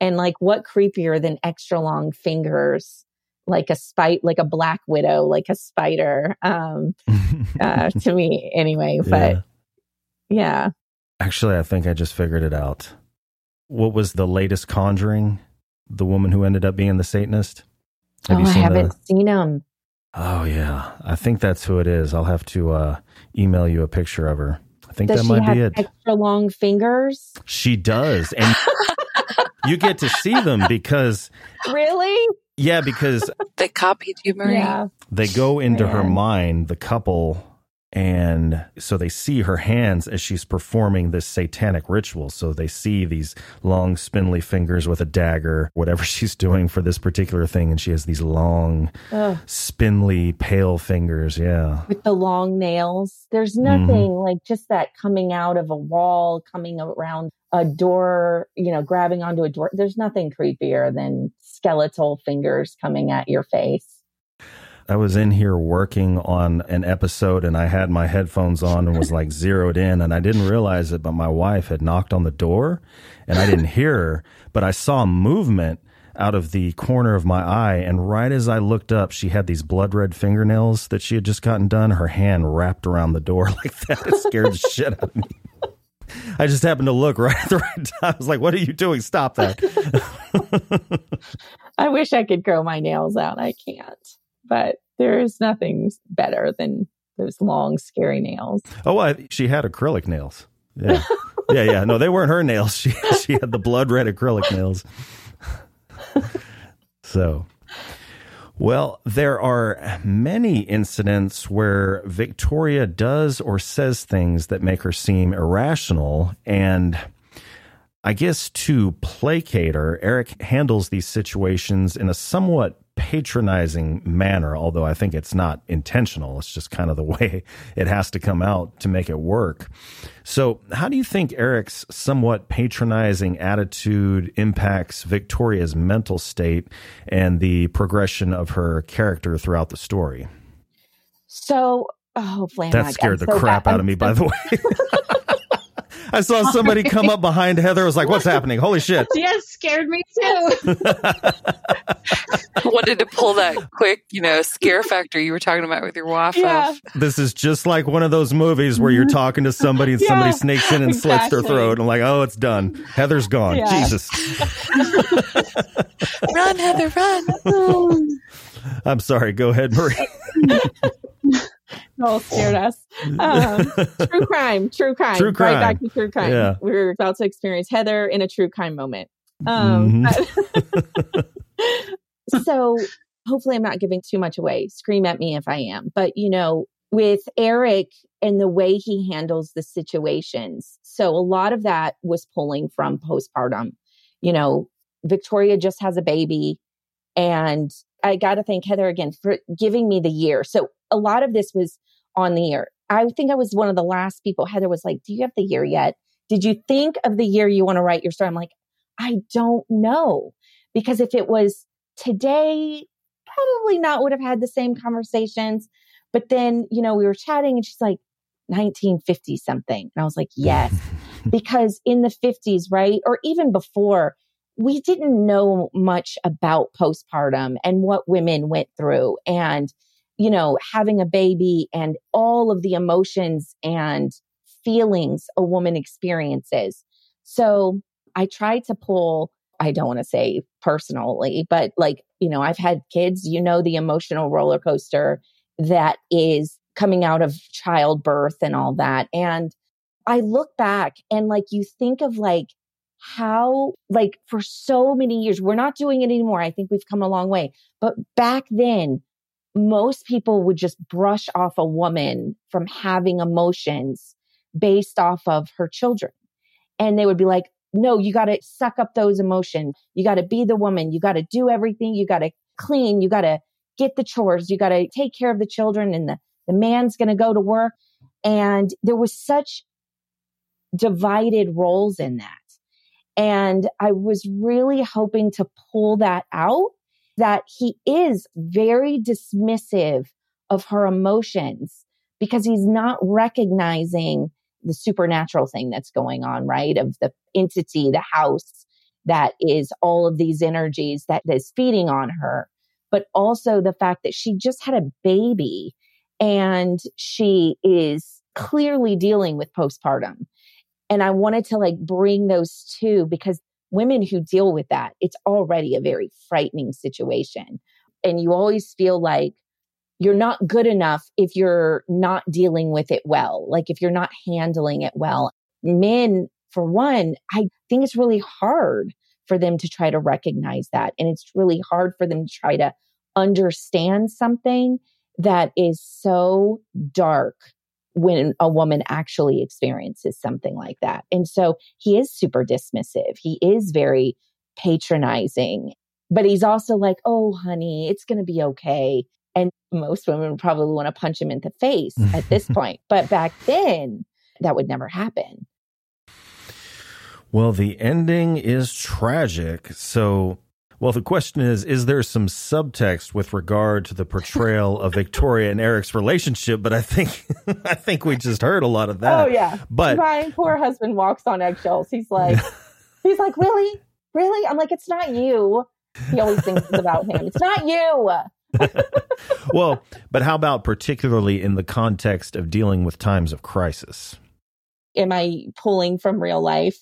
And like, what creepier than extra long fingers like a spite, like a black widow, like a spider, um, uh, to me anyway. But yeah. yeah. Actually, I think I just figured it out. What was the latest Conjuring? The woman who ended up being the Satanist? Have oh, I haven't the... seen him. Oh yeah, I think that's who it is. I'll have to uh, email you a picture of her. I think does that might be it. Extra long fingers. She does, and you get to see them because really yeah, because they copied you, Marie. Yeah. They go into her mind, the couple, and so they see her hands as she's performing this satanic ritual. So they see these long, spindly fingers with a dagger, whatever she's doing for this particular thing. And she has these long, Ugh. spindly, pale fingers. Yeah. With the long nails. There's nothing mm-hmm. like just that coming out of a wall, coming around a door, you know, grabbing onto a door. There's nothing creepier than skeletal fingers coming at your face. I was in here working on an episode and I had my headphones on and was like zeroed in and I didn't realize it, but my wife had knocked on the door and I didn't hear her, but I saw movement out of the corner of my eye. And right as I looked up, she had these blood red fingernails that she had just gotten done. Her hand wrapped around the door like that. It scared the shit out of me. I just happened to look right at the right time. I was like, what are you doing? Stop that. I wish I could grow my nails out. I can't. But there is nothing better than those long, scary nails. Oh, I, she had acrylic nails. Yeah. yeah, yeah. No, they weren't her nails. She she had the blood red acrylic nails. so well, there are many incidents where Victoria does or says things that make her seem irrational. And I guess to placate her, Eric handles these situations in a somewhat patronizing manner, although I think it's not intentional. It's just kind of the way it has to come out to make it work. So, how do you think Eric's somewhat patronizing attitude impacts Victoria's mental state and the progression of her character throughout the story? So, oh, hopefully, that scared the so crap bad. out of me. by the way. I saw somebody come up behind Heather. I was like, "What's happening? Holy shit!" Yes, scared me too. I wanted to pull that quick, you know, scare factor you were talking about with your wife. Yeah. This is just like one of those movies where you're mm-hmm. talking to somebody and yeah, somebody sneaks in and exactly. slits their throat. I'm like, "Oh, it's done. Heather's gone. Yeah. Jesus." run, Heather, run. I'm sorry. Go ahead, Marie all scared us. Um, true crime, true crime, true crime. Right back to true crime. Yeah. We are about to experience Heather in a true crime moment. Um, mm-hmm. so hopefully, I'm not giving too much away. Scream at me if I am. But you know, with Eric and the way he handles the situations, so a lot of that was pulling from postpartum. You know, Victoria just has a baby, and I got to thank Heather again for giving me the year. So a lot of this was on the year. I think I was one of the last people. Heather was like, Do you have the year yet? Did you think of the year you want to write your story? I'm like, I don't know. Because if it was today, probably not would have had the same conversations. But then, you know, we were chatting and she's like, 1950 something. And I was like, yes, because in the 50s, right? Or even before, we didn't know much about postpartum and what women went through and, you know, having a baby and all of the emotions and feelings a woman experiences. So I try to pull, I don't want to say personally, but like, you know, I've had kids, you know, the emotional roller coaster that is coming out of childbirth and all that. And I look back and like you think of like how, like, for so many years, we're not doing it anymore. I think we've come a long way. But back then, most people would just brush off a woman from having emotions based off of her children. And they would be like, no, you got to suck up those emotions. You got to be the woman. You got to do everything. You got to clean. You got to get the chores. You got to take care of the children and the, the man's going to go to work. And there was such divided roles in that. And I was really hoping to pull that out that he is very dismissive of her emotions because he's not recognizing the supernatural thing that's going on, right? Of the entity, the house that is all of these energies that is feeding on her, but also the fact that she just had a baby and she is clearly dealing with postpartum. And I wanted to like bring those two because women who deal with that, it's already a very frightening situation. And you always feel like you're not good enough if you're not dealing with it well, like if you're not handling it well. Men, for one, I think it's really hard for them to try to recognize that. And it's really hard for them to try to understand something that is so dark when a woman actually experiences something like that. And so he is super dismissive. He is very patronizing, but he's also like, oh, honey, it's going to be okay. And most women probably want to punch him in the face at this point. But back then, that would never happen. Well, the ending is tragic. So well, the question is Is there some subtext with regard to the portrayal of Victoria and Eric's relationship? But I think I think we just heard a lot of that. Oh yeah. But my poor husband walks on eggshells. He's like he's like, Really? Really? I'm like, it's not you. He always thinks it's about him. It's not you. well, but how about particularly in the context of dealing with times of crisis? Am I pulling from real life?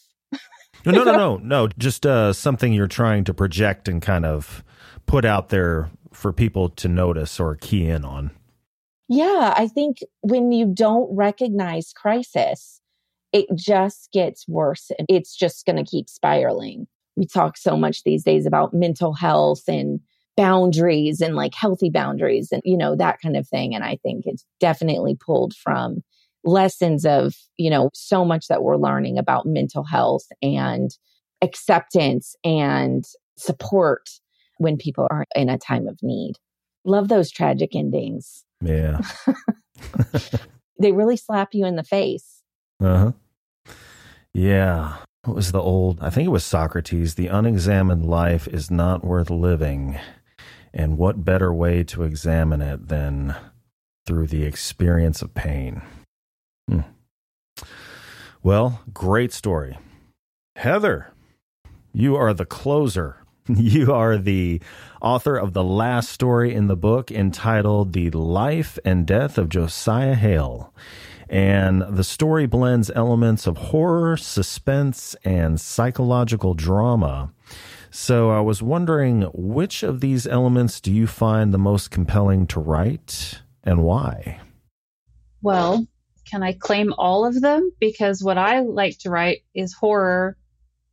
No, no, no, no, no. Just uh, something you're trying to project and kind of put out there for people to notice or key in on. Yeah, I think when you don't recognize crisis, it just gets worse it's just going to keep spiraling. We talk so much these days about mental health and boundaries and like healthy boundaries and, you know, that kind of thing. And I think it's definitely pulled from lessons of, you know, so much that we're learning about mental health and acceptance and support when people are in a time of need. Love those tragic endings. Yeah. they really slap you in the face. Uh huh. Yeah. What was the old? I think it was Socrates. The unexamined life is not worth living. And what better way to examine it than through the experience of pain? Hmm. Well, great story. Heather, you are the closer. You are the author of the last story in the book entitled The Life and Death of Josiah Hale. And the story blends elements of horror, suspense, and psychological drama. So I was wondering which of these elements do you find the most compelling to write and why? Well, can I claim all of them? Because what I like to write is horror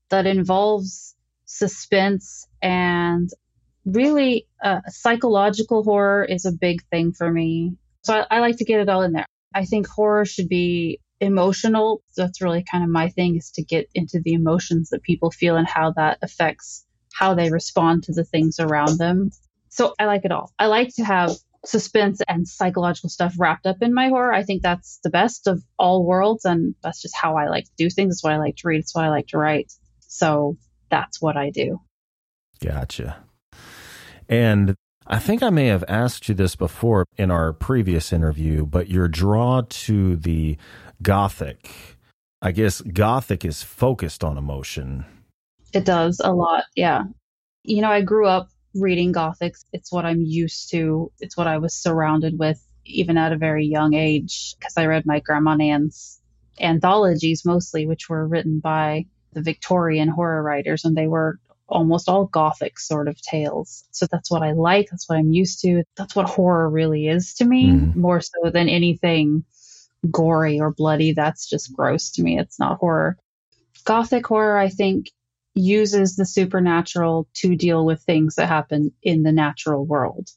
that involves suspense and really uh, psychological horror is a big thing for me. So I, I like to get it all in there. I think horror should be emotional. That's really kind of my thing is to get into the emotions that people feel and how that affects how they respond to the things around them. So I like it all. I like to have suspense and psychological stuff wrapped up in my horror. I think that's the best of all worlds. And that's just how I like to do things. It's what I like to read. It's what I like to write. So that's what I do. Gotcha. And I think I may have asked you this before in our previous interview, but your draw to the Gothic, I guess Gothic is focused on emotion. It does a lot. Yeah. You know, I grew up reading gothics It's what I'm used to, it's what I was surrounded with even at a very young age because I read my grandma Nan's anthologies mostly, which were written by the Victorian horror writers, and they were almost all gothic sort of tales. So that's what I like. That's what I'm used to. That's what horror really is to me, mm. more so than anything gory or bloody. That's just gross to me. It's not horror. Gothic horror, I think, uses the supernatural to deal with things that happen in the natural world.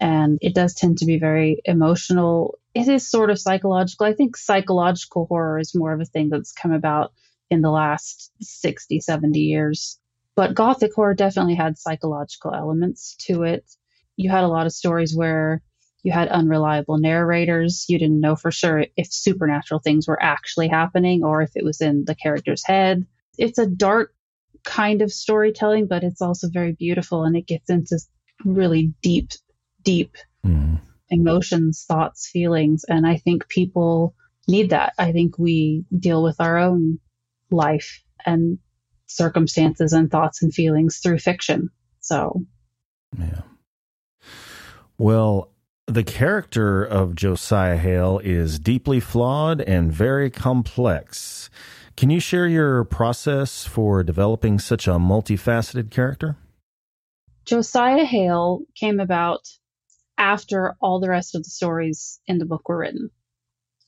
And it does tend to be very emotional. It is sort of psychological. I think psychological horror is more of a thing that's come about in the last 60, 70 years. But Gothic horror definitely had psychological elements to it. You had a lot of stories where you had unreliable narrators. You didn't know for sure if supernatural things were actually happening or if it was in the character's head. It's a dark kind of storytelling, but it's also very beautiful and it gets into really deep, deep mm. emotions, thoughts, feelings. And I think people need that. I think we deal with our own life and circumstances and thoughts and feelings through fiction. So, yeah. Well, the character of Josiah Hale is deeply flawed and very complex. Can you share your process for developing such a multifaceted character? Josiah Hale came about after all the rest of the stories in the book were written.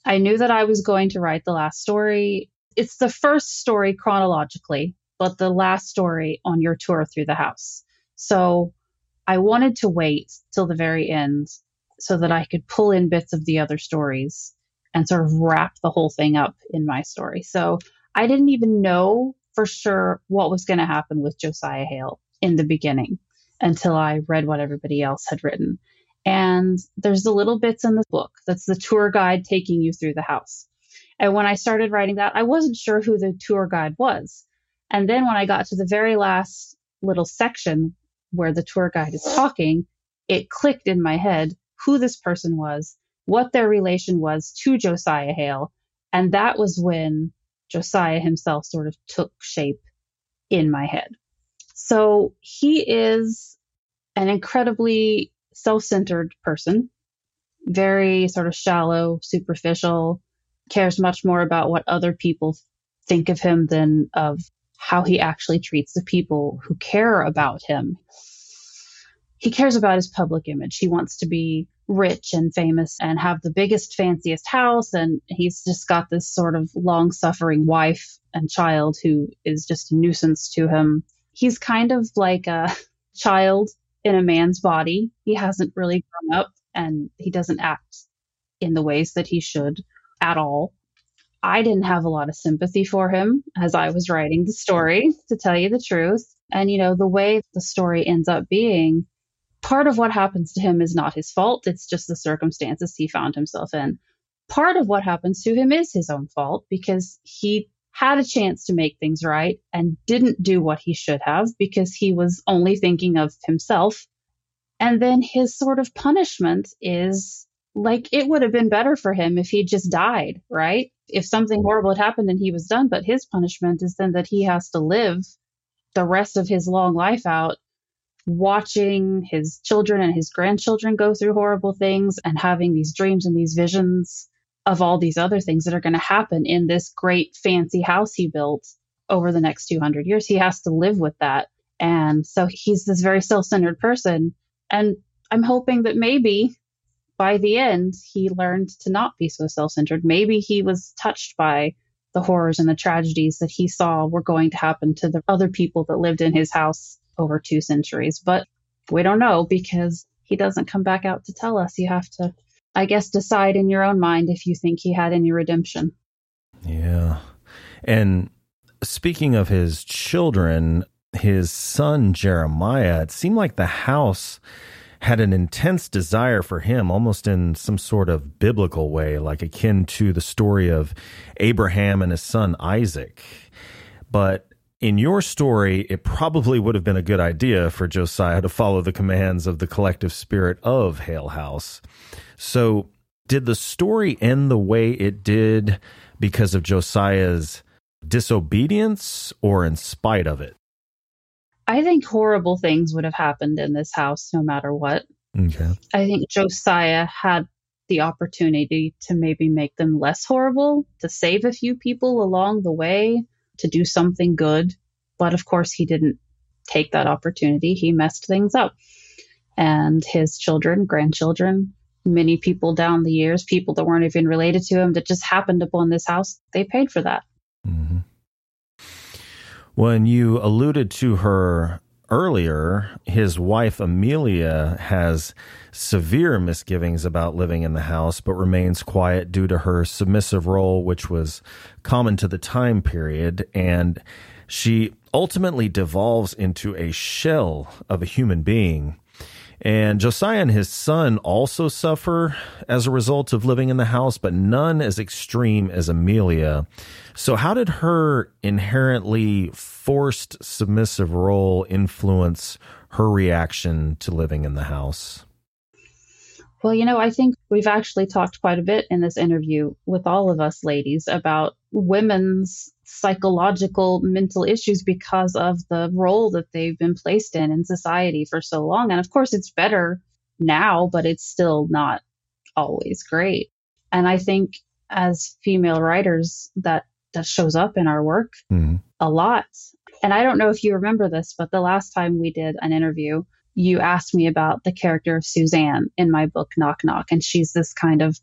I knew that I was going to write the last story it's the first story chronologically, but the last story on your tour through the house. So I wanted to wait till the very end so that I could pull in bits of the other stories and sort of wrap the whole thing up in my story. So I didn't even know for sure what was going to happen with Josiah Hale in the beginning until I read what everybody else had written. And there's the little bits in the book that's the tour guide taking you through the house. And when I started writing that, I wasn't sure who the tour guide was. And then when I got to the very last little section where the tour guide is talking, it clicked in my head who this person was, what their relation was to Josiah Hale. And that was when Josiah himself sort of took shape in my head. So he is an incredibly self centered person, very sort of shallow, superficial, cares much more about what other people think of him than of how he actually treats the people who care about him. He cares about his public image. He wants to be rich and famous and have the biggest, fanciest house. And he's just got this sort of long suffering wife and child who is just a nuisance to him. He's kind of like a child in a man's body. He hasn't really grown up and he doesn't act in the ways that he should at all. I didn't have a lot of sympathy for him as I was writing the story, to tell you the truth. And, you know, the way the story ends up being, part of what happens to him is not his fault. It's just the circumstances he found himself in. Part of what happens to him is his own fault because he had a chance to make things right and didn't do what he should have because he was only thinking of himself. And then his sort of punishment is like it would have been better for him if he just died, right? If something horrible had happened and he was done, but his punishment is then that he has to live the rest of his long life out watching his children and his grandchildren go through horrible things and having these dreams and these visions of all these other things that are going to happen in this great fancy house he built over the next 200 years. He has to live with that. And so he's this very self centered person. And I'm hoping that maybe by the end, he learned to not be so self centered. Maybe he was touched by the horrors and the tragedies that he saw were going to happen to the other people that lived in his house over two centuries. But we don't know because he doesn't come back out to tell us. You have to I guess, decide in your own mind if you think he had any redemption. Yeah. And speaking of his children, his son Jeremiah, it seemed like the house had an intense desire for him, almost in some sort of biblical way, like akin to the story of Abraham and his son Isaac. But in your story, it probably would have been a good idea for Josiah to follow the commands of the collective spirit of Hale House. So, did the story end the way it did because of Josiah's disobedience or in spite of it? I think horrible things would have happened in this house no matter what. Okay. I think Josiah had the opportunity to maybe make them less horrible, to save a few people along the way, to do something good. But of course, he didn't take that opportunity. He messed things up. And his children, grandchildren, many people down the years, people that weren't even related to him that just happened upon this house, they paid for that. Mm-hmm. When you alluded to her earlier, his wife Amelia has severe misgivings about living in the house, but remains quiet due to her submissive role, which was common to the time period. And she ultimately devolves into a shell of a human being. And Josiah and his son also suffer as a result of living in the house, but none as extreme as Amelia. So, how did her inherently forced submissive role influence her reaction to living in the house? Well, you know, I think we've actually talked quite a bit in this interview with all of us ladies about women's psychological mental issues because of the role that they've been placed in in society for so long. And of course, it's better now, but it's still not always great. And I think as female writers, that that shows up in our work mm-hmm. a lot. And I don't know if you remember this, but the last time we did an interview, you asked me about the character of Suzanne in my book Knock Knock, and she's this kind of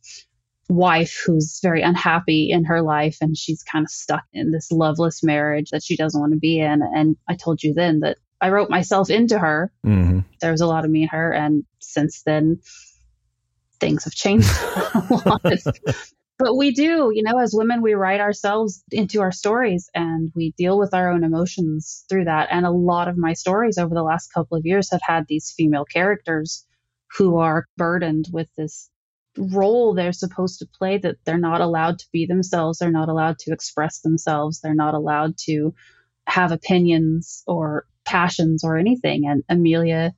wife who's very unhappy in her life and she's kind of stuck in this loveless marriage that she doesn't want to be in. And I told you then that I wrote myself into her. Mm-hmm. There was a lot of me in her. And since then, things have changed a lot. but we do, you know, as women, we write ourselves into our stories and we deal with our own emotions through that. And a lot of my stories over the last couple of years have had these female characters who are burdened with this role they're supposed to play that they're not allowed to be themselves they're not allowed to express themselves they're not allowed to have opinions or passions or anything. And amelia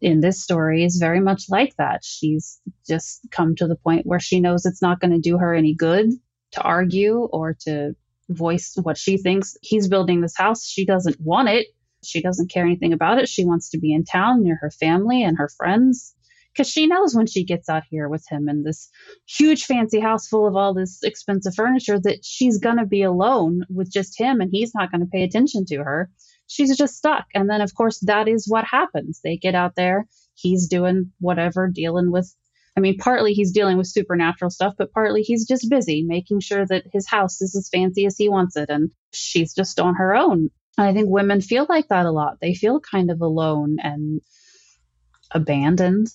in this story is very much like that. She's just come to the point where she knows it's not going to do her any good to argue or to voice what she thinks. He's building this house. She doesn't want it. She doesn't care anything about it. She wants to be in town near her family and her friends because she knows when she gets out here with him in this huge fancy house full of all this expensive furniture that she's going to be alone with just him and he's not going to pay attention to her. She's just stuck. And then, of course, that is what happens. They get out there, he's doing whatever, dealing with. I mean, partly he's dealing with supernatural stuff, but partly he's just busy making sure that his house is as fancy as he wants it. And she's just on her own. And I think women feel like that a lot. They feel kind of alone and abandoned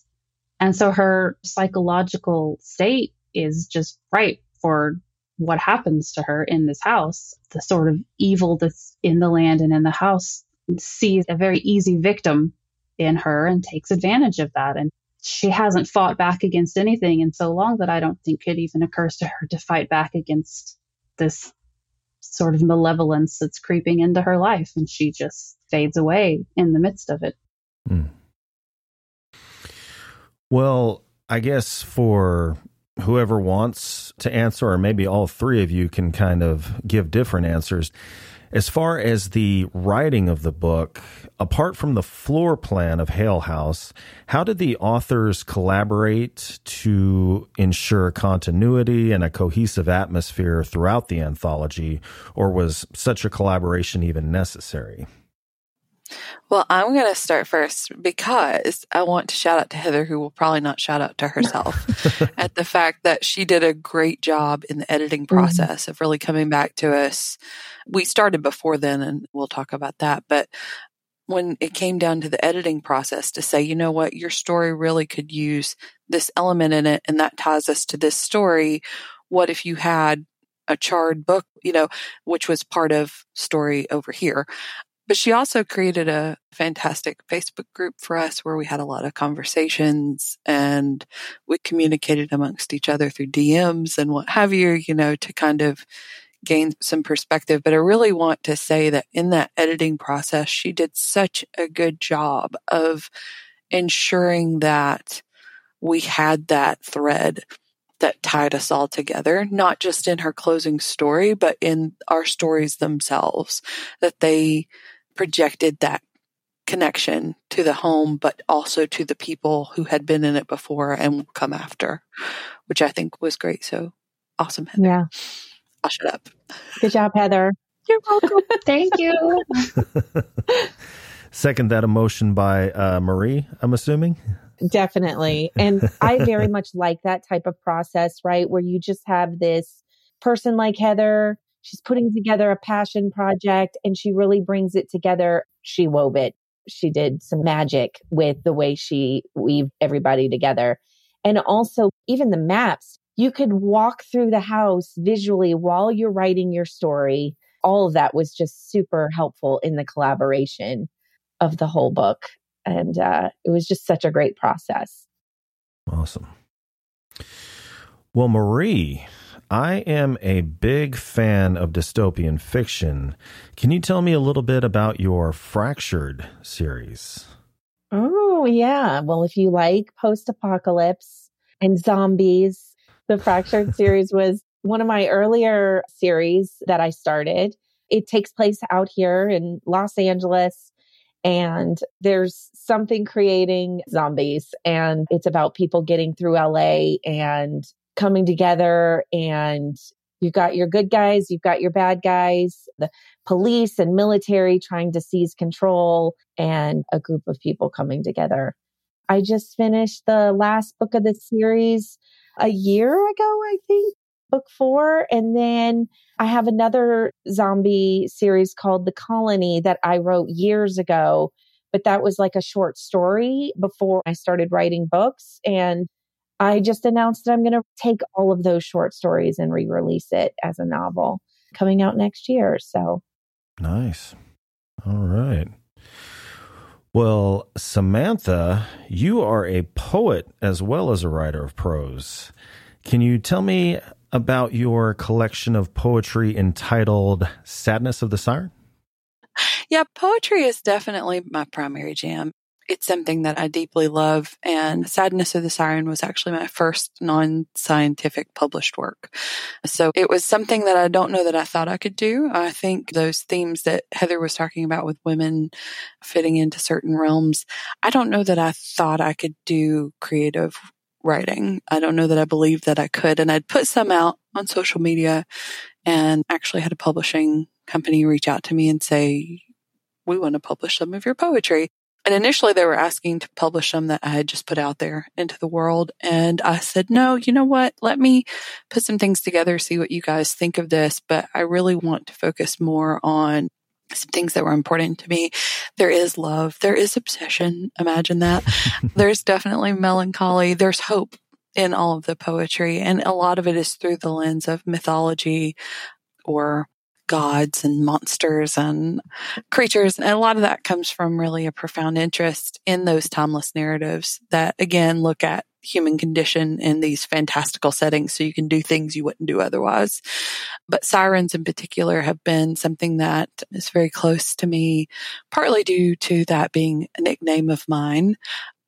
and so her psychological state is just right for what happens to her in this house. The sort of evil that's in the land and in the house sees a very easy victim in her and takes advantage of that. And she hasn't fought back against anything in so long that I don't think it even occurs to her to fight back against this sort of malevolence that's creeping into her life. And she just fades away in the midst of it. Hmm. Well, I guess for whoever wants to answer, or maybe all three of you can kind of give different answers. As far as the writing of the book, apart from the floor plan of Hale House, how did the authors collaborate to ensure continuity and a cohesive atmosphere throughout the anthology, or was such a collaboration even necessary? Well, I'm going to start first because I want to shout out to Heather, who will probably not shout out to herself, at the fact that she did a great job in the editing mm-hmm. process mm-hmm. of really coming back to us. We started before then, and we'll talk about that. But when it came down to the editing process to say, you know what, your story really could use this element in it, and that ties us to this story. What if you had a charred book, you know, which was part of story over here. But she also created a fantastic Facebook group for us where we had a lot of conversations and we communicated amongst each other through DMs and what have you, you know, to kind of gain some perspective. But I really want to say that in that editing process, she did such a good job of ensuring that we had that thread that tied us all together, not just in her closing story, but in our stories themselves, that they projected that connection to the home, but also to the people who had been in it before and will come after, which I think was great. So awesome, Heather. Yeah. I'll shut up. Good job, Heather. You're welcome. Thank you. Second that emotion by uh, Marie, I'm assuming. Definitely. And I very much like that type of process, right? Where you just have this person like Heather She's putting together a passion project and she really brings it together. She wove it. She did some magic with the way she weaved everybody together. And also, even the maps, you could walk through the house visually while you're writing your story. All of that was just super helpful in the collaboration of the whole book. And uh, it was just such a great process. Awesome. Well, Marie, I am a big fan of dystopian fiction. Can you tell me a little bit about your Fractured series? Oh, yeah. Well, if you like post apocalypse and zombies, the Fractured series was one of my earlier series that I started. It takes place out here in Los Angeles and there's something creating zombies and it's about people getting through LA and coming together and you've got your good guys, you've got your bad guys, the police and military trying to seize control, and a group of people coming together. I just finished the last book of the series a year ago, I think, book four. And then I have another zombie series called The Colony that I wrote years ago. But that was like a short story before I started writing books. And I just announced that I'm going to take all of those short stories and re release it as a novel coming out next year. So nice. All right. Well, Samantha, you are a poet as well as a writer of prose. Can you tell me about your collection of poetry entitled Sadness of the Siren? Yeah, poetry is definitely my primary jam it's something that I deeply love. And Sadness of the Siren was actually my first non scientific published work. So it was something that I don't know that I thought I could do. I think those themes that Heather was talking about with women fitting into certain realms, I don't know that I thought I could do creative writing. I don't know that I believed that I could. And I'd put some out on social media and actually had a publishing company reach out to me and say, we want to publish some of your poetry. And initially they were asking to publish some that I had just put out there into the world. And I said, no, you know what? Let me put some things together, see what you guys think of this. But I really want to focus more on some things that were important to me. There is love. There is obsession. Imagine that. there's definitely melancholy. There's hope. in all of the poetry. And a lot of it is through the lens of mythology or gods and monsters and creatures. And a lot of that comes from really a profound interest in those timeless narratives that again look at human condition in these fantastical settings so you can do things you wouldn't do otherwise. But sirens in particular have been something that is very close to me, partly due to that being a nickname of mine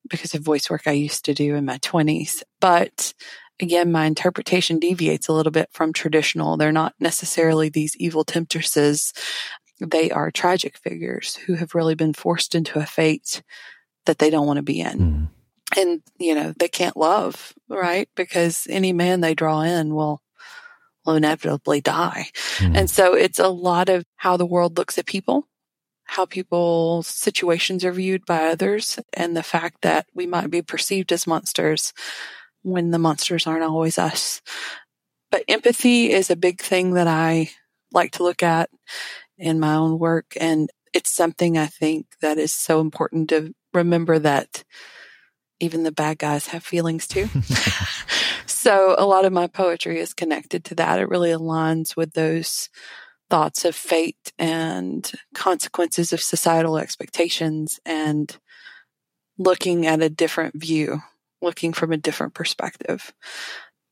because of voice work I used to do in my 20s. But again, my interpretation deviates a little bit from traditional. They're not necessarily these evil temptresses. They are tragic figures who have really been forced into a fate that they don't want to be in. Mm. And, you know, they can't love, right? Because any man they draw in will, will inevitably die. Mm. And so it's a lot of how the world looks at people how people's situations are viewed by others and the fact that we might be perceived as monsters when the monsters aren't always us. But empathy is a big thing that I like to look at in my own work. And it's something I think that is so important to remember that even the bad guys have feelings too. so a lot of my poetry is connected to that. It really aligns with those thoughts of fate and consequences of societal expectations and looking at a different view, looking from a different perspective.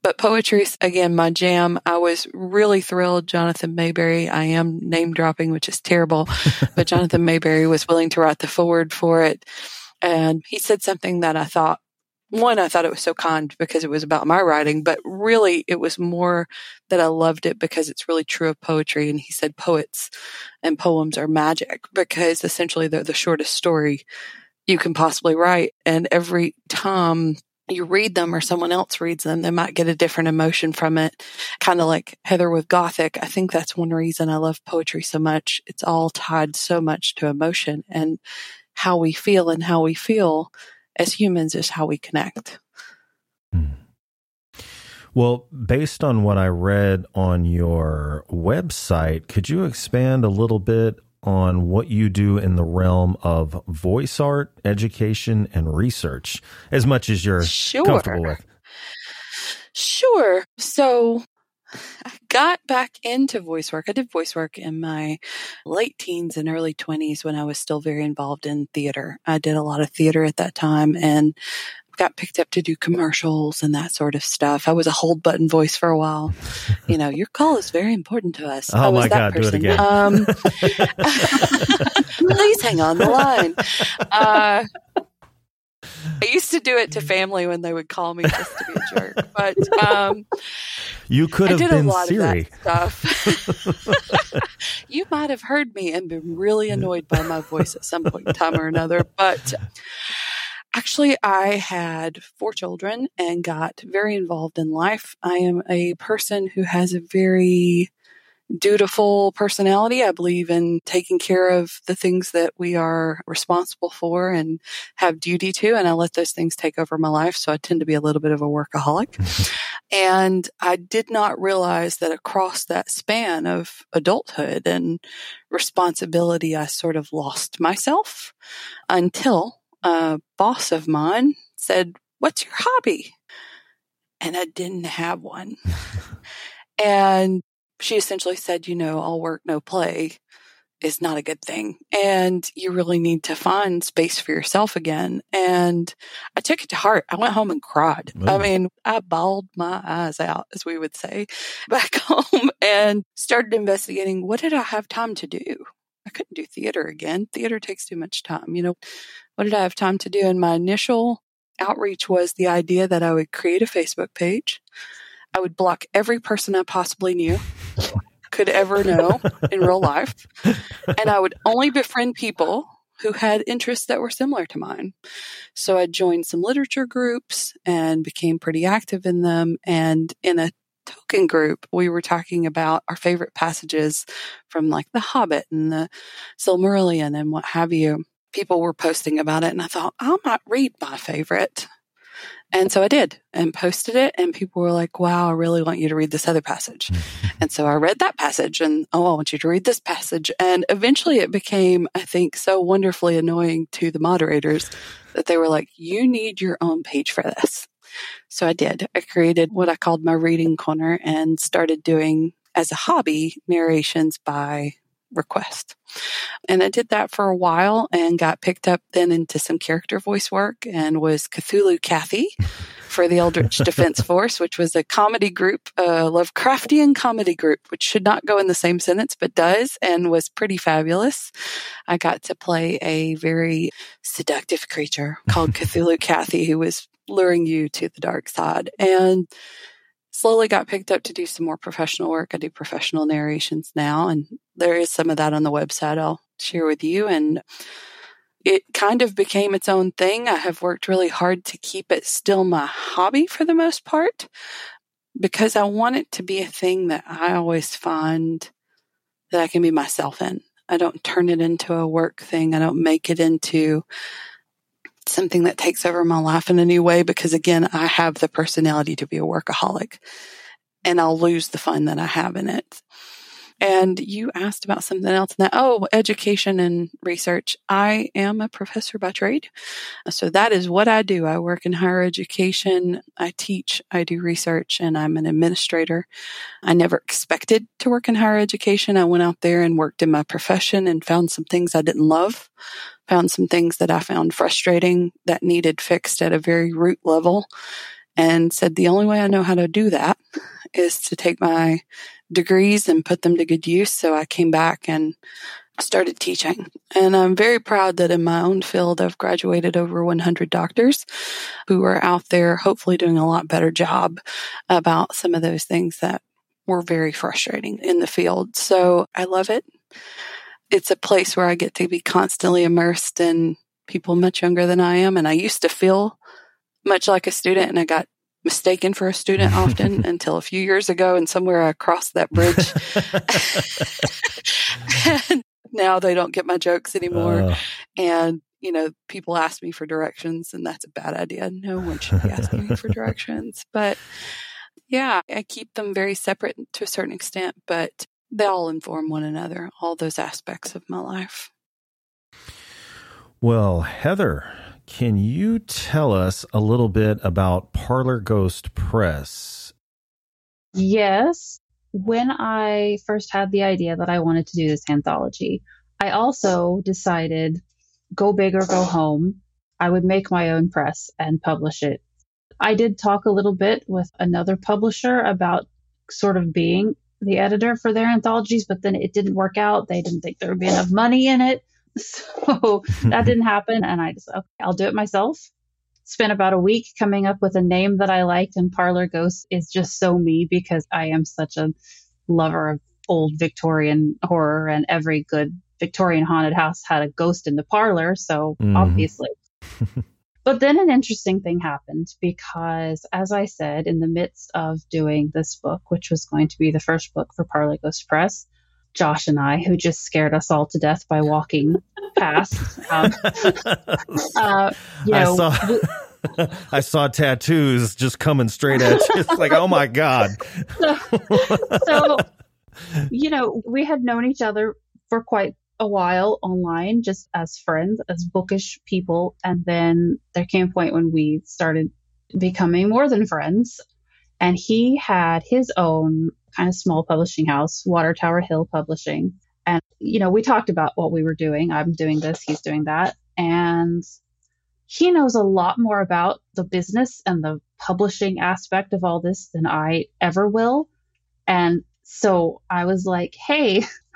But poetry is again my jam. I was really thrilled. Jonathan Maberry. I am name dropping, which is terrible, but Jonathan Maberry was willing to write the foreword for it. And he said something that I thought one, I thought it was so kind because it was about my writing, but really it was more that I loved it because it's really true of poetry. And he said poets and poems are magic because essentially they're the shortest story you can possibly write. And every time you read them or someone else reads them, they might get a different emotion from it. Kind of like Heather with Gothic. I think that's one reason I love poetry so much. It's all tied so much to emotion and how we feel and how we feel as humans is how we connect. Hmm. Well, based on what I read on your website, could you expand a little bit on what you do in the realm of voice art, education, and research, as much as you're sure. comfortable with? Sure. So I got back into voice work. I did voice work in my late teens and early 20s when I was still very involved in theater. I did a lot of theater at that time and got picked up to do commercials and that sort of stuff. I was a hold button voice for a while. You know, your call is very important to us. Oh my God, person. do it again. Um, please hang on the line. Uh, I used to do it to family when they would call me just to be a jerk. But um, you could have been Siri. stuff. you might have heard me and been really annoyed by my voice at some point in time or another. But actually, I had four children and got very involved in life. I am a person who has a very dutiful personality. I believe in taking care of the things that we are responsible for and have duty to. And I let those things take over my life. So I tend to be a little bit of a workaholic. Mm-hmm. and I did not realize that across that span of adulthood and responsibility, I sort of lost myself until a boss of mine said, What's your hobby? And I didn't have one. and she essentially said, you know, all work, no play is not a good thing. And you really need to find space for yourself again. And I took it to heart. I went home and cried. Ooh. I mean, I bawled my eyes out, as we would say, back home and started investigating what did I have time to do? I couldn't do theater again. Theater takes too much time. You know, what did I have time to do? And my initial outreach was the idea that I would create a Facebook page. I would block every person I possibly knew could ever know in real life. And I would only befriend people who had interests that were similar to mine. So I joined some literature groups and became pretty active in them. And in a Tolkien group, we were talking about our favorite passages from like The Hobbit and the Silmarillion and what have you. People were posting about it, and I thought, I might read my favorite. And so I did and posted it and people were like, wow, I really want you to read this other passage. Mm-hmm. and so I read that passage and, oh, I want you to read this passage. And eventually it became, I think, so wonderfully annoying to the moderators that they were like, you need your own page for this. So I did. I created what I called my reading corner and started doing as a hobby narrations by request. And I did that for a while and got picked up then into some character voice work and was Cthulhu Kathy for the Eldritch Defense Force, which was a comedy group, a Lovecraftian comedy group, which should not go in the same sentence, but does and was pretty fabulous. I got to play a very seductive creature called Cthulhu Kathy, who was luring you to the dark side. And slowly got picked up to do some more professional work. I do professional narrations now, and there is some of that on the website I'll share with you. And it kind of became its own thing. I have worked really hard to keep it still my hobby for the most part because I want it to be a thing that I always find that I can be myself in. I don't turn it into a work thing. I don't make it into something that takes over my life in a new way because again, I have the personality to be a workaholic and I'll lose the fun that I have in it. And you asked about something else That Oh, education and research. I am a professor by trade. So that is what I do. I work in higher education. I teach, I do research, and I'm an administrator. I never expected to work in higher education. I went out there and worked in my profession and found some things I didn't love, found some things that I found frustrating that needed fixed at a very root level and said the only way I know how to do that is to take my degrees and put them to good use. So I came back and started teaching. And I'm very proud that in my own field, I've graduated over 100 doctors who are out there, hopefully doing a lot better job about some of those things that were very frustrating in the field. So I love it. It's a place where I get to be constantly immersed in people much younger than I am. And I used to feel much like a student and I got mistaken for a student often until a few years ago and somewhere I crossed that bridge. and now they don't get my jokes anymore. Uh. And, you know, people ask me for directions and that's a bad idea. No one should be asking me for directions. But yeah, I keep them very separate to a certain extent, but they all inform one another, all those aspects of my life. Well, Heather, can you tell us a little bit about Parlor Ghost Press? Yes. When I first had the idea that I wanted to do this anthology, I also decided go big or go home. I would make my own press and publish it. I did talk a little bit with another publisher about sort of being the editor for their anthologies, but then it didn't work out. They didn't think there would be enough money in it. So that didn't happen. And I just, okay, I'll do it myself. Spent about a week coming up with a name that I liked. And Parlor Ghost is just so me because I am such a lover of old Victorian horror and every good Victorian haunted house had a ghost in the parlor. So mm. obviously. but then an interesting thing happened because, as I said, in the midst of doing this book, which was going to be the first book for Parlor Ghost Press, Josh and I, who just scared us all to death by walking past. Um, uh, you know, I saw, we, I saw tattoos just coming straight at you. It's like, oh my god. so, so, you know, we had known each other for quite a while online, just as friends, as bookish people, and then there came a point when we started becoming more than friends. And he had his own kind of small publishing house, Water Tower Hill Publishing. And, you know, we talked about what we were doing. I'm doing this, he's doing that. And he knows a lot more about the business and the publishing aspect of all this than I ever will. And so I was like, hey,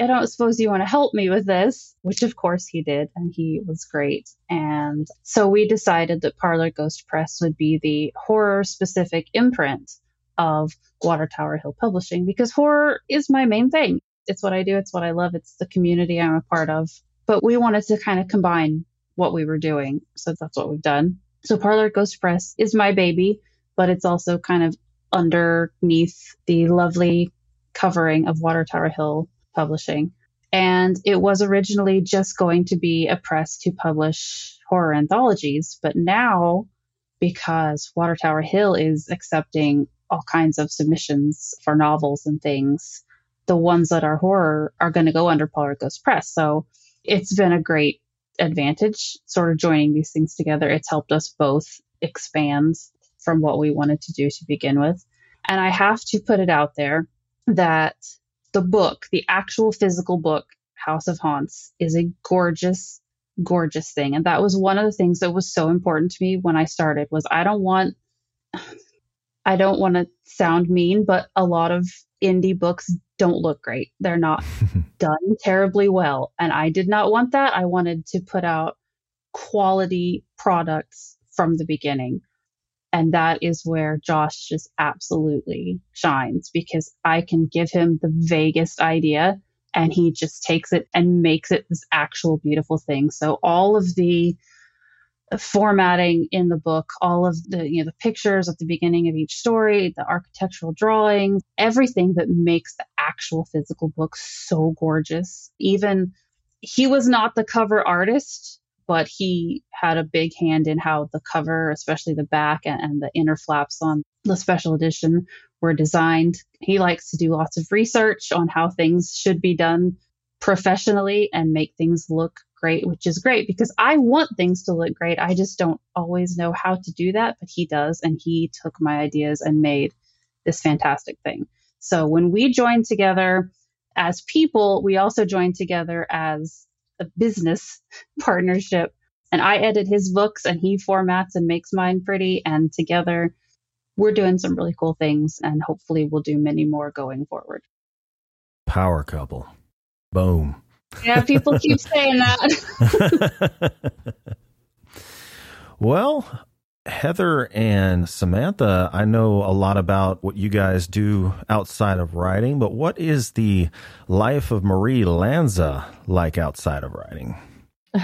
I don't suppose you want to help me with this, which of course he did, and he was great. And so we decided that Parlor Ghost Press would be the horror specific imprint of Water Tower Hill Publishing because horror is my main thing. It's what I do, it's what I love, it's the community I'm a part of. But we wanted to kind of combine what we were doing. So that's what we've done. So Parlor Ghost Press is my baby, but it's also kind of underneath the lovely covering of Water Tower Hill Publishing. And it was originally just going to be a press to publish horror anthologies, but now because Water Tower Hill is accepting all kinds of submissions for novels and things. The ones that are horror are going to go under Parlor Ghost Press. So it's been a great advantage sort of joining these things together. It's helped us both expand from what we wanted to do to begin with. And I have to put it out there that the book, the actual physical book, House of Haunts, is a gorgeous, gorgeous thing. And that was one of the things that was so important to me when I started was I don't want I don't want to sound mean, but a lot of indie books don't look great. They're not done terribly well. And I did not want that. I wanted to put out quality products from the beginning. And that is where Josh just absolutely shines because I can give him the vaguest idea and he just takes it and makes it this actual beautiful thing. So all of the formatting in the book, all of the you know the pictures at the beginning of each story, the architectural drawings, everything that makes the actual physical book so gorgeous. Even he was not the cover artist, but he had a big hand in how the cover, especially the back and, and the inner flaps on the special edition, were designed. He likes to do lots of research on how things should be done professionally and make things look great, which is great because I want things to look great. I just don't always know how to do that, but he does. And he took my ideas and made this fantastic thing. So when we joined together as people, we also joined together as a business partnership. And I edit his books and he formats and makes mine pretty. And together we're doing some really cool things. And hopefully we'll do many more going forward. Power couple. Boom. Yeah, people keep saying that. well, Heather and Samantha, I know a lot about what you guys do outside of writing, but what is the life of Marie Lanza like outside of writing?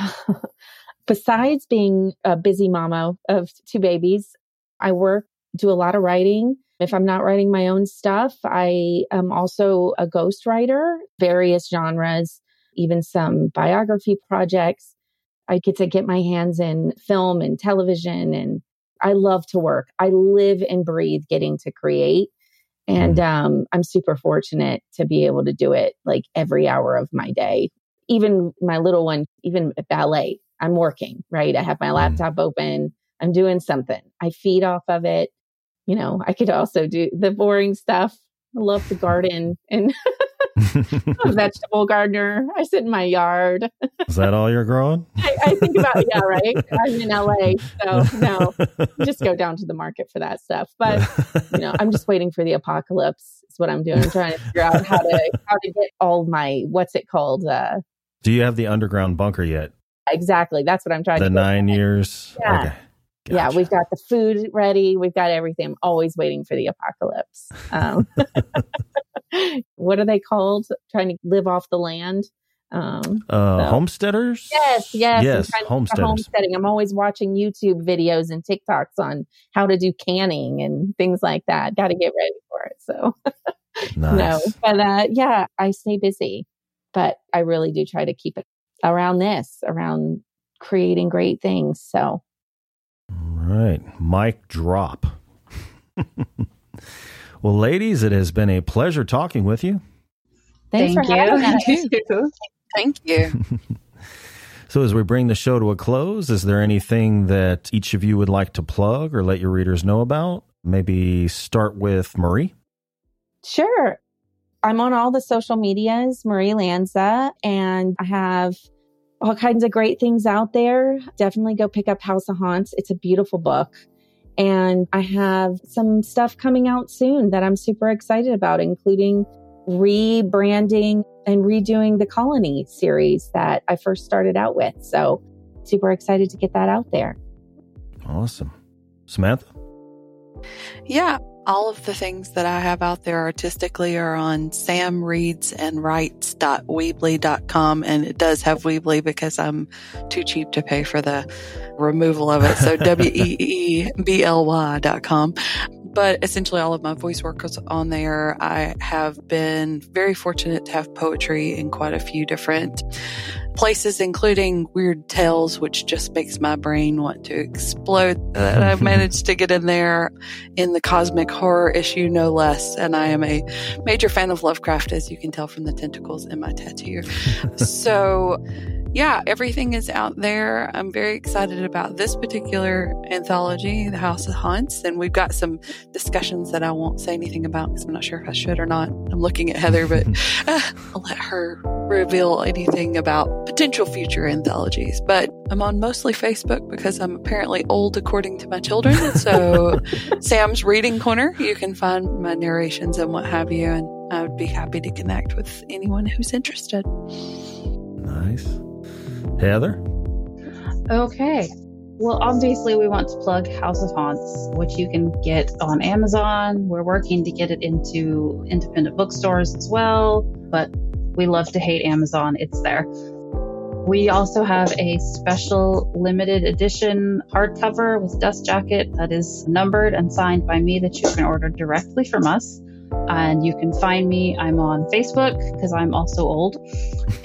Besides being a busy mama of two babies, I work, do a lot of writing. If I'm not writing my own stuff, I am also a ghostwriter, various genres, even some biography projects. I get to get my hands in film and television and I love to work. I live and breathe getting to create. And mm. um, I'm super fortunate to be able to do it like every hour of my day. Even my little one, even ballet, I'm working, right? I have my mm. laptop open. I'm doing something. I feed off of it. You know, I could also do the boring stuff. I love the garden and I'm a vegetable gardener. I sit in my yard. Is that all you're growing? I, I, think about yeah, right. I'm in LA, so no, just go down to the market for that stuff. But you know, I'm just waiting for the apocalypse. Is what I'm doing. I'm trying to figure out how to how to get all my what's it called. Uh, Do you have the underground bunker yet? Exactly. That's what I'm trying the to. The nine years. Yeah. Okay. Gotcha. Yeah, we've got the food ready. We've got everything. I'm always waiting for the apocalypse. Um, what are they called? Trying to live off the land. Um, uh, so. Homesteaders? Yes, yes. Yes, homesteaders. homesteading. I'm always watching YouTube videos and TikToks on how to do canning and things like that. Got to get ready for it. So, nice. no, but uh, yeah, I stay busy, but I really do try to keep it around this, around creating great things. So, right. Mic drop. well, ladies, it has been a pleasure talking with you. Thanks Thank for you. having us. Thank you. so, as we bring the show to a close, is there anything that each of you would like to plug or let your readers know about? Maybe start with Marie. Sure. I'm on all the social medias, Marie Lanza, and I have all kinds of great things out there. Definitely go pick up House of Haunts. It's a beautiful book. And I have some stuff coming out soon that I'm super excited about, including rebranding and redoing the Colony series that I first started out with. So, super excited to get that out there. Awesome. Samantha? Yeah, all of the things that I have out there artistically are on samreadsandwrites.weebly.com. And it does have Weebly because I'm too cheap to pay for the removal of it. So W-E-E-B-L-Y dot com but essentially all of my voice work is on there. I have been very fortunate to have poetry in quite a few different places, including Weird Tales, which just makes my brain want to explode. That I've mm-hmm. managed to get in there in the cosmic horror issue, no less. And I am a major fan of Lovecraft, as you can tell from the tentacles in my tattoo. so yeah, everything is out there. I'm very excited about this particular anthology, The House of Haunts, and we've got some discussions that I won't say anything about because I'm not sure if I should or not. I'm looking at Heather, but uh, I'll let her reveal anything about potential future anthologies. But I'm on mostly Facebook because I'm apparently old according to my children. So Sam's Reading Corner, you can find my narrations and what have you, and I would be happy to connect with anyone who's interested. Nice. Heather? Okay. Well, obviously, we want to plug House of Haunts, which you can get on Amazon. We're working to get it into independent bookstores as well, but we love to hate Amazon. It's there. We also have a special limited edition hardcover with dust jacket that is numbered and signed by me that you can order directly from us. And you can find me. I'm on Facebook because I'm also old,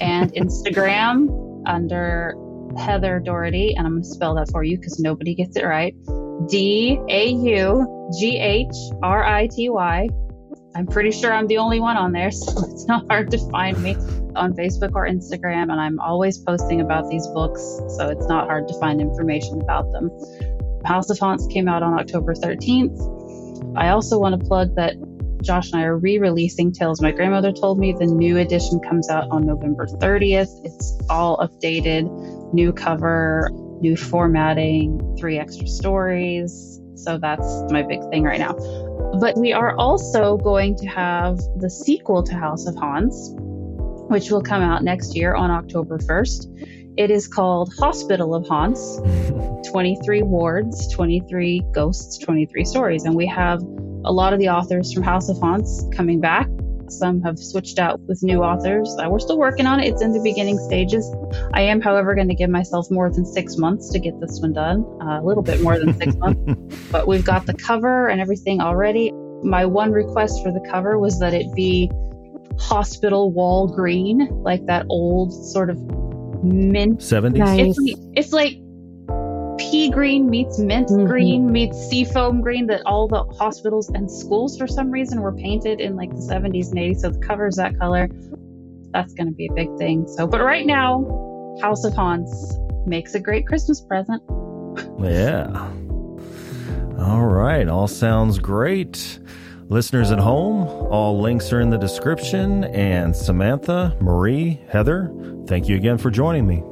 and Instagram under Heather Daughrity, and I'm going to spell that for you because nobody gets it right. D A U G H R I T Y. I'm pretty sure I'm the only one on there, so it's not hard to find me on Facebook or Instagram. And I'm always posting about these books, so it's not hard to find information about them. House of Haunts came out on October 13th. I also want to plug that Josh and I are re releasing Tales My Grandmother Told Me. The new edition comes out on November 30th. It's all updated, new cover, new formatting, three extra stories. So that's my big thing right now. But we are also going to have the sequel to House of Haunts, which will come out next year on October 1st. It is called Hospital of Haunts 23 wards, 23 ghosts, 23 stories. And we have a lot of the authors from House of Haunts coming back. Some have switched out with new authors. Uh, we're still working on it. It's in the beginning stages. I am, however, going to give myself more than six months to get this one done. Uh, a little bit more than six months. But we've got the cover and everything already. My one request for the cover was that it be hospital wall green, like that old sort of mint. 70s? Nice. It's, it's like pea green meets mint Mhm. green meets seafoam green that all the hospitals and schools for some reason were painted in like the 70s and 80s so the cover's that color that's going to be a big thing so but right now house of haunts makes a great christmas present Yeah. All right. All sounds great. Listeners at home, all links are in the description. And Samantha, Marie, Heather, thank you again for joining me.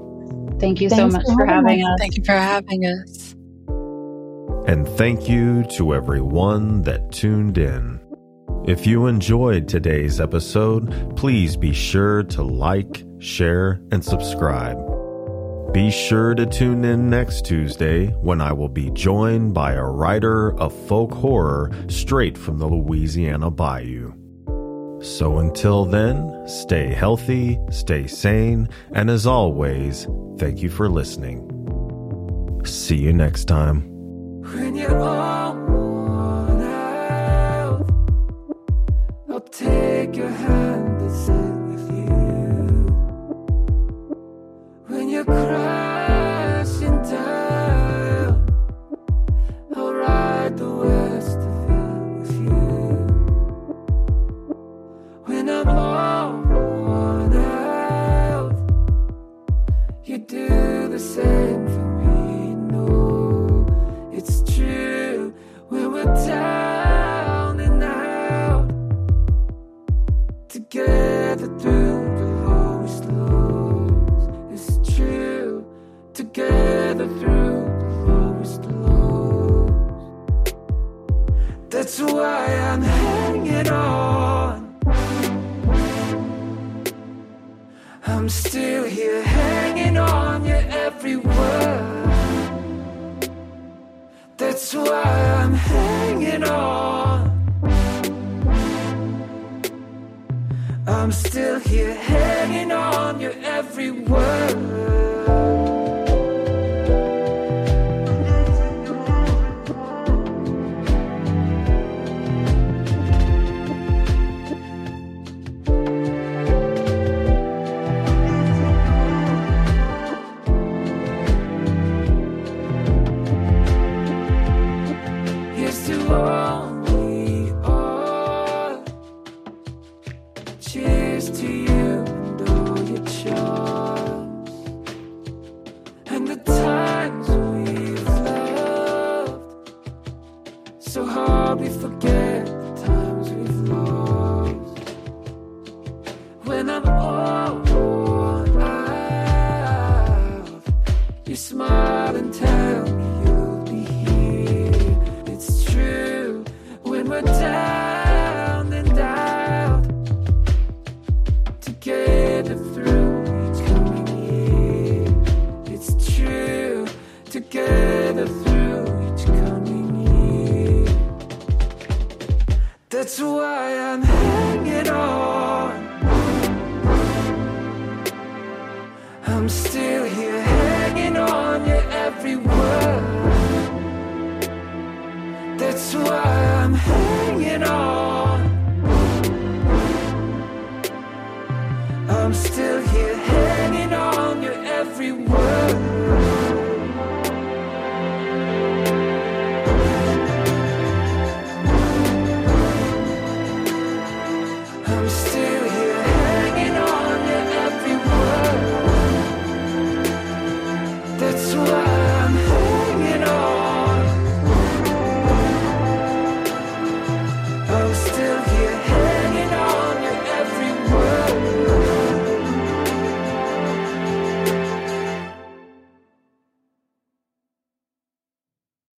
Thank you so much for for having having us Thank you for having us. And thank you to everyone that tuned in. If you enjoyed today's episode, please be sure to like, share, and subscribe. Be sure to tune in next Tuesday when I will be joined by a writer of folk horror straight from the Louisiana Bayou. So until then, stay healthy, stay sane, and as always, thank you for listening. See you next time. When you're all worn out, I'll take your hand That's why I'm hanging on. I'm still here hanging on your every word. That's why I'm hanging on. I'm still here hanging on your every word.